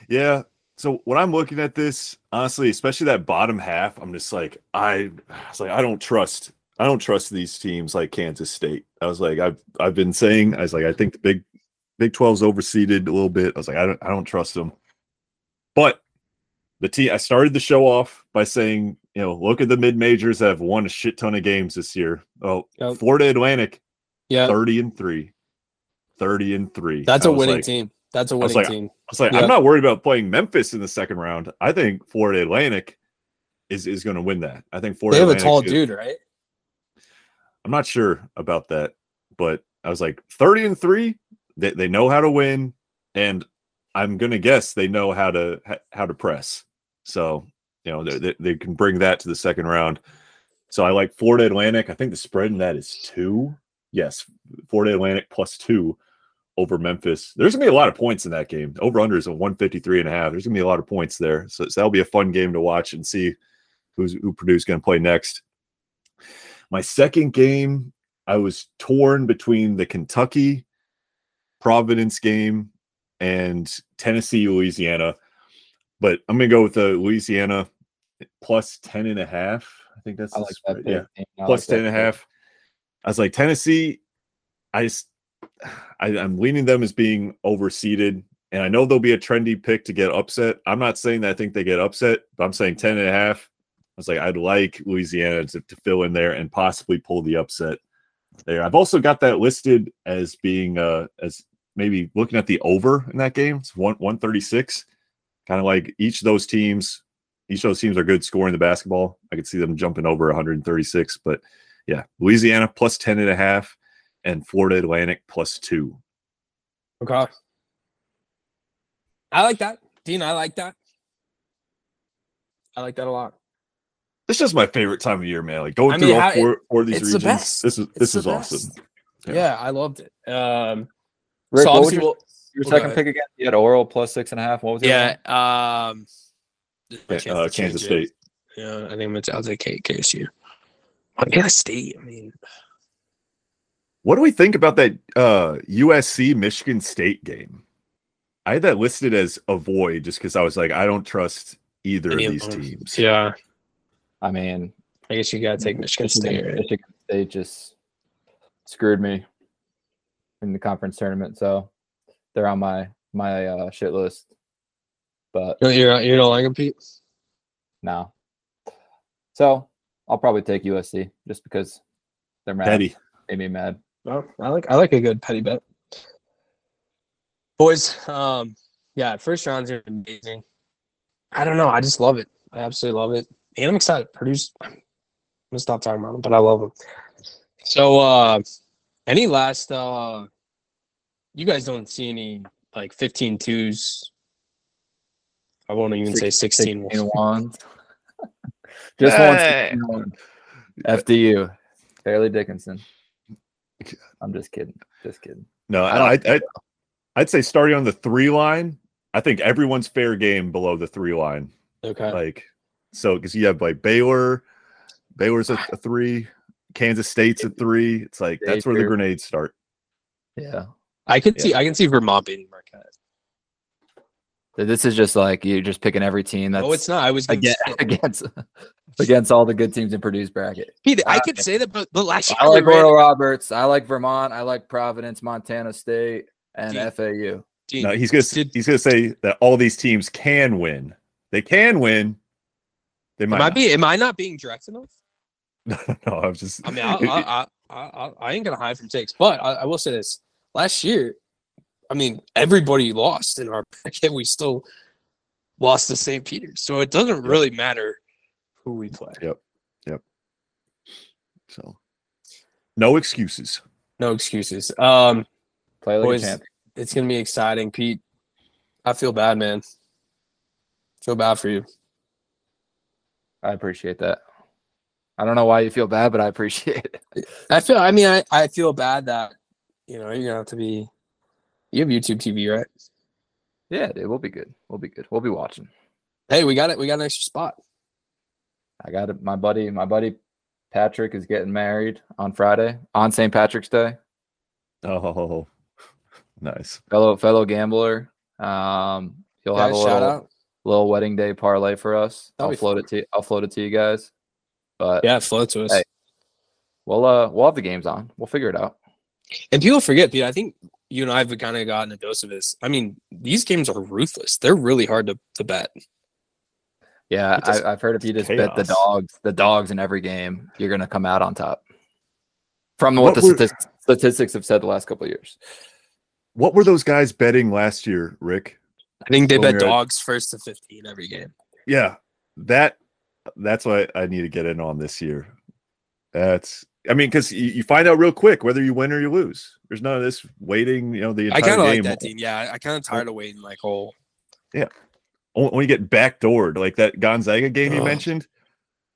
Speaker 4: Yeah. So when I'm looking at this, honestly, especially that bottom half, I'm just like, I I was like I don't trust I don't trust these teams like Kansas State. I was like, I've I've been saying, I was like, I think the big Big 12's overseeded a little bit. I was like, I don't, I don't trust them. But the team, I started the show off by saying, you know, look at the mid majors that have won a shit ton of games this year. Oh,
Speaker 2: Yep.
Speaker 4: Florida Atlantic,
Speaker 2: Yeah,
Speaker 4: 30 and three. 30 and three.
Speaker 2: that's
Speaker 4: I
Speaker 2: a winning
Speaker 4: like-
Speaker 2: team. That's a winning
Speaker 4: like,
Speaker 2: team.
Speaker 4: I was like. I'm not worried about playing Memphis in the second round. I think Florida Atlantic is is going to win that. I think Florida
Speaker 2: They have a tall
Speaker 4: is-
Speaker 2: dude, right?
Speaker 4: I'm not sure about that, but I was like 30 and 3, they, they know how to win and I'm going to guess they know how to how to press. So, you know, they, they, can bring that to the second round. So I like Florida Atlantic. I think the spread in that is 2. Yes, Florida Atlantic plus 2 over Memphis. There's going to be a lot of points in that game. Over under is a 153 and a half. There's going to be a lot of points there. So, so that'll be a fun game to watch and see who's who Purdue's going to play next. My second game, I was torn between the Kentucky Providence game and Tennessee Louisiana, but I'm gonna go with the Louisiana plus 10 and a half. I think that's
Speaker 3: I like that.
Speaker 4: Yeah, plus
Speaker 3: like
Speaker 4: 10
Speaker 3: that
Speaker 4: and a half. I was like, Tennessee, I just I, I'm leaning them as being overseeded. And I know they'll be a trendy pick to get upset. I'm not saying that I think they get upset, but I'm saying 10 and a half. I was like, I'd like Louisiana to, to fill in there and possibly pull the upset there. I've also got that listed as being uh as maybe looking at the over in that game. It's one 136. Kind of like each of those teams, each of those teams are good scoring the basketball. I could see them jumping over 136, but yeah, Louisiana plus 10 and a half and Florida Atlantic plus two.
Speaker 2: Okay. I like that. Dean, I like that. I like that a lot.
Speaker 4: This is just my favorite time of year, man. Like going
Speaker 2: I
Speaker 4: through
Speaker 2: mean,
Speaker 4: all
Speaker 2: how-
Speaker 4: four, four of these
Speaker 2: it's the
Speaker 4: regions.
Speaker 2: best.
Speaker 4: This is
Speaker 2: It's
Speaker 4: this
Speaker 2: the
Speaker 4: is awesome. Yeah.
Speaker 2: Yeah. I loved it. Um,
Speaker 3: Rick,
Speaker 2: so
Speaker 3: what was
Speaker 2: obviously,
Speaker 3: your,
Speaker 2: we'll,
Speaker 3: your second pick again? You had Oral plus six and a half. What was the other
Speaker 2: yeah.
Speaker 3: one?
Speaker 2: Um,
Speaker 4: Yeah, uh,
Speaker 2: to change
Speaker 4: Kansas
Speaker 2: it.
Speaker 4: State.
Speaker 2: Yeah, I think it's I'll take KSU. Montana State. I mean,
Speaker 4: What do we think about that uh USC Michigan State game? I had that listed as avoid just because I was like, I don't trust either
Speaker 2: Any
Speaker 4: of
Speaker 2: of
Speaker 4: these
Speaker 2: them.
Speaker 4: teams.
Speaker 2: yeah.
Speaker 3: I mean,
Speaker 2: I guess you gotta take Michigan State. Right?
Speaker 3: Michigan State just screwed me in the conference tournament, so they're on my my uh, shit list. But
Speaker 2: You you're, you don't like them, Pete?
Speaker 3: no, so I'll probably take USC just because they're mad.
Speaker 4: Petty.
Speaker 3: Made me mad.
Speaker 2: No, I like I like a good petty bet. Boys, um, yeah, first rounds are amazing. I don't know, I just love it. I absolutely love it, and I'm excited. Produce. I'm gonna stop talking about them, but I love them. So, uh, any last? uh You guys don't see any like 15 twos. I won't even say 16
Speaker 3: 16 ones. just one
Speaker 4: Hey.
Speaker 3: 16 one. FDU. Fairleigh Dickinson. I'm just kidding. Just kidding.
Speaker 4: No,
Speaker 3: I,
Speaker 4: I, I, I'd say starting on the three line. I think everyone's fair game below the three line.
Speaker 2: Okay.
Speaker 4: Like, so because you have like Baylor, Baylor's a, a three, Kansas State's a three. It's like that's where the grenades start.
Speaker 3: Yeah.
Speaker 2: I could
Speaker 4: Yeah.
Speaker 2: see I can see Vermont beating Marquette.
Speaker 3: So This is just like you're just picking every team that's
Speaker 2: No, it's not. I was (laughs)
Speaker 3: against against, against all the good teams in Purdue's bracket.
Speaker 2: Pete, I
Speaker 3: Uh,
Speaker 2: could say that, but, but last year
Speaker 3: I like
Speaker 2: we ran-
Speaker 3: Oral Roberts. I like Vermont. I like Providence, Montana State, and
Speaker 2: Dude.
Speaker 3: FAU.
Speaker 2: Dean,
Speaker 4: No, he's gonna
Speaker 2: did-
Speaker 4: he's gonna say that all these teams can win. They can win. They might.
Speaker 2: Am I be? Am I not being direct enough? (laughs)
Speaker 4: no, I was just.
Speaker 2: I mean, I, I, I, I, I, I ain't gonna hide from takes, but I, I will say this: last year, I mean, everybody lost in our bracket. We still lost to St. Peter's, so it doesn't really matter who we play.
Speaker 4: Yep. Yep. So, no excuses.
Speaker 2: No excuses. Um,
Speaker 3: Play like
Speaker 2: Boys,
Speaker 3: a champ.
Speaker 2: it's gonna be exciting, Pete. I feel bad, man. Feel bad for you.
Speaker 3: I appreciate that. I don't know why you feel bad, but I appreciate it. (laughs)
Speaker 2: I feel. I mean, I, I feel bad that you know you're gonna have to be. You have YouTube TV, right?
Speaker 3: Yeah, dude, we'll be good. We'll be good. We'll be watching.
Speaker 2: Hey, we got it. We got an extra spot.
Speaker 3: I got it. My buddy, my buddy Patrick is getting married on Friday on St. Patrick's Day.
Speaker 4: Oh, (laughs) nice.
Speaker 3: Fellow fellow gambler. Um, he'll have a
Speaker 2: shout
Speaker 3: little,
Speaker 2: out.
Speaker 3: little wedding day parlay for us.
Speaker 2: That'll
Speaker 3: I'll
Speaker 2: be
Speaker 3: float it to I'll float it to you guys. But
Speaker 2: Yeah, flow to us.
Speaker 3: Hey. we'll uh we'll have the games on. We'll figure it out.
Speaker 2: And people forget, Pete. I think you and I have kind of gotten a dose of this. I mean, these games are ruthless. They're really hard to, to bet.
Speaker 3: Yeah,
Speaker 4: It's just
Speaker 3: I, I've heard if you just bet the dogs, the dogs in every game, you're gonna come out on top. From what,
Speaker 4: What
Speaker 3: the
Speaker 4: were-
Speaker 3: statistics, statistics have said the last couple of years.
Speaker 4: What were those guys betting last year, Rick?
Speaker 2: I think they
Speaker 4: When
Speaker 2: bet
Speaker 4: we were at-
Speaker 2: dogs first to 15 every game.
Speaker 4: Yeah, that that's what I need to get in on this year. That's I mean, because you, you find out real quick whether you win or you lose. There's none of this waiting, you know, the
Speaker 2: I
Speaker 4: entire
Speaker 2: kind of like that team. Yeah, I, I kind of tired of waiting like whole.
Speaker 4: When when you get backdoored, like that Gonzaga game you mentioned.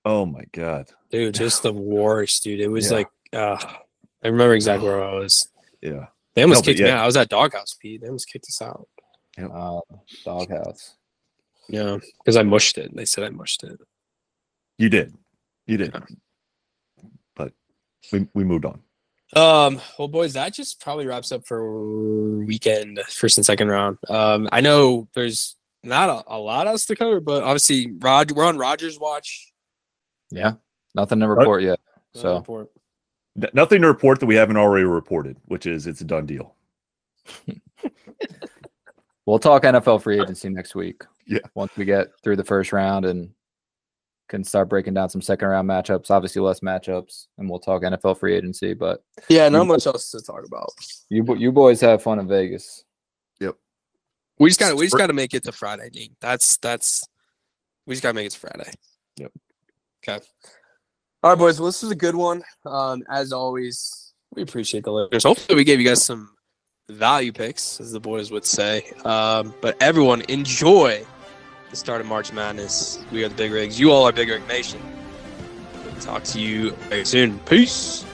Speaker 4: Oh my god.
Speaker 2: Dude, (sighs) just the worst, dude. It was
Speaker 4: Yeah.
Speaker 2: like, uh, I remember exactly where I (sighs) was.
Speaker 4: Yeah.
Speaker 2: They almost
Speaker 4: No, but
Speaker 2: kicked me out. I was at Doghouse, Pete. They almost kicked us out.
Speaker 3: Uh, doghouse.
Speaker 2: Yeah, because I mushed it. They said I mushed it.
Speaker 4: You did. You did.
Speaker 2: Yeah.
Speaker 4: But we we moved on.
Speaker 2: Um, well, boys, that just probably wraps up for weekend first and second round. Um, I know there's not a, a lot else to cover, but obviously, Rod, we're on Rodgers watch.
Speaker 3: Yeah, nothing to report yet. So
Speaker 2: Report.
Speaker 4: N- nothing to report that we haven't already reported, which is it's a done deal. (laughs)
Speaker 3: we'll talk NFL free agency next week.
Speaker 4: Yeah.
Speaker 3: once we get through the first round and can start breaking down some second round matchups. Obviously, less matchups, and we'll talk NFL free agency. But
Speaker 2: Yeah, not much else to talk about.
Speaker 3: you you boys have fun in Vegas.
Speaker 2: We just got to we just got to make it to Friday, Dean. That's that's we just got to make it to Friday.
Speaker 4: Yep.
Speaker 2: Okay. All right, boys. Well, this was a good one. Um, as always, we appreciate the listeners. Hopefully, we gave you guys some value picks, as the boys would say. Um, but everyone, enjoy the start of March Madness. We are the Big Rigs. You all are Big Rig Nation. We'll talk to you very soon. Peace.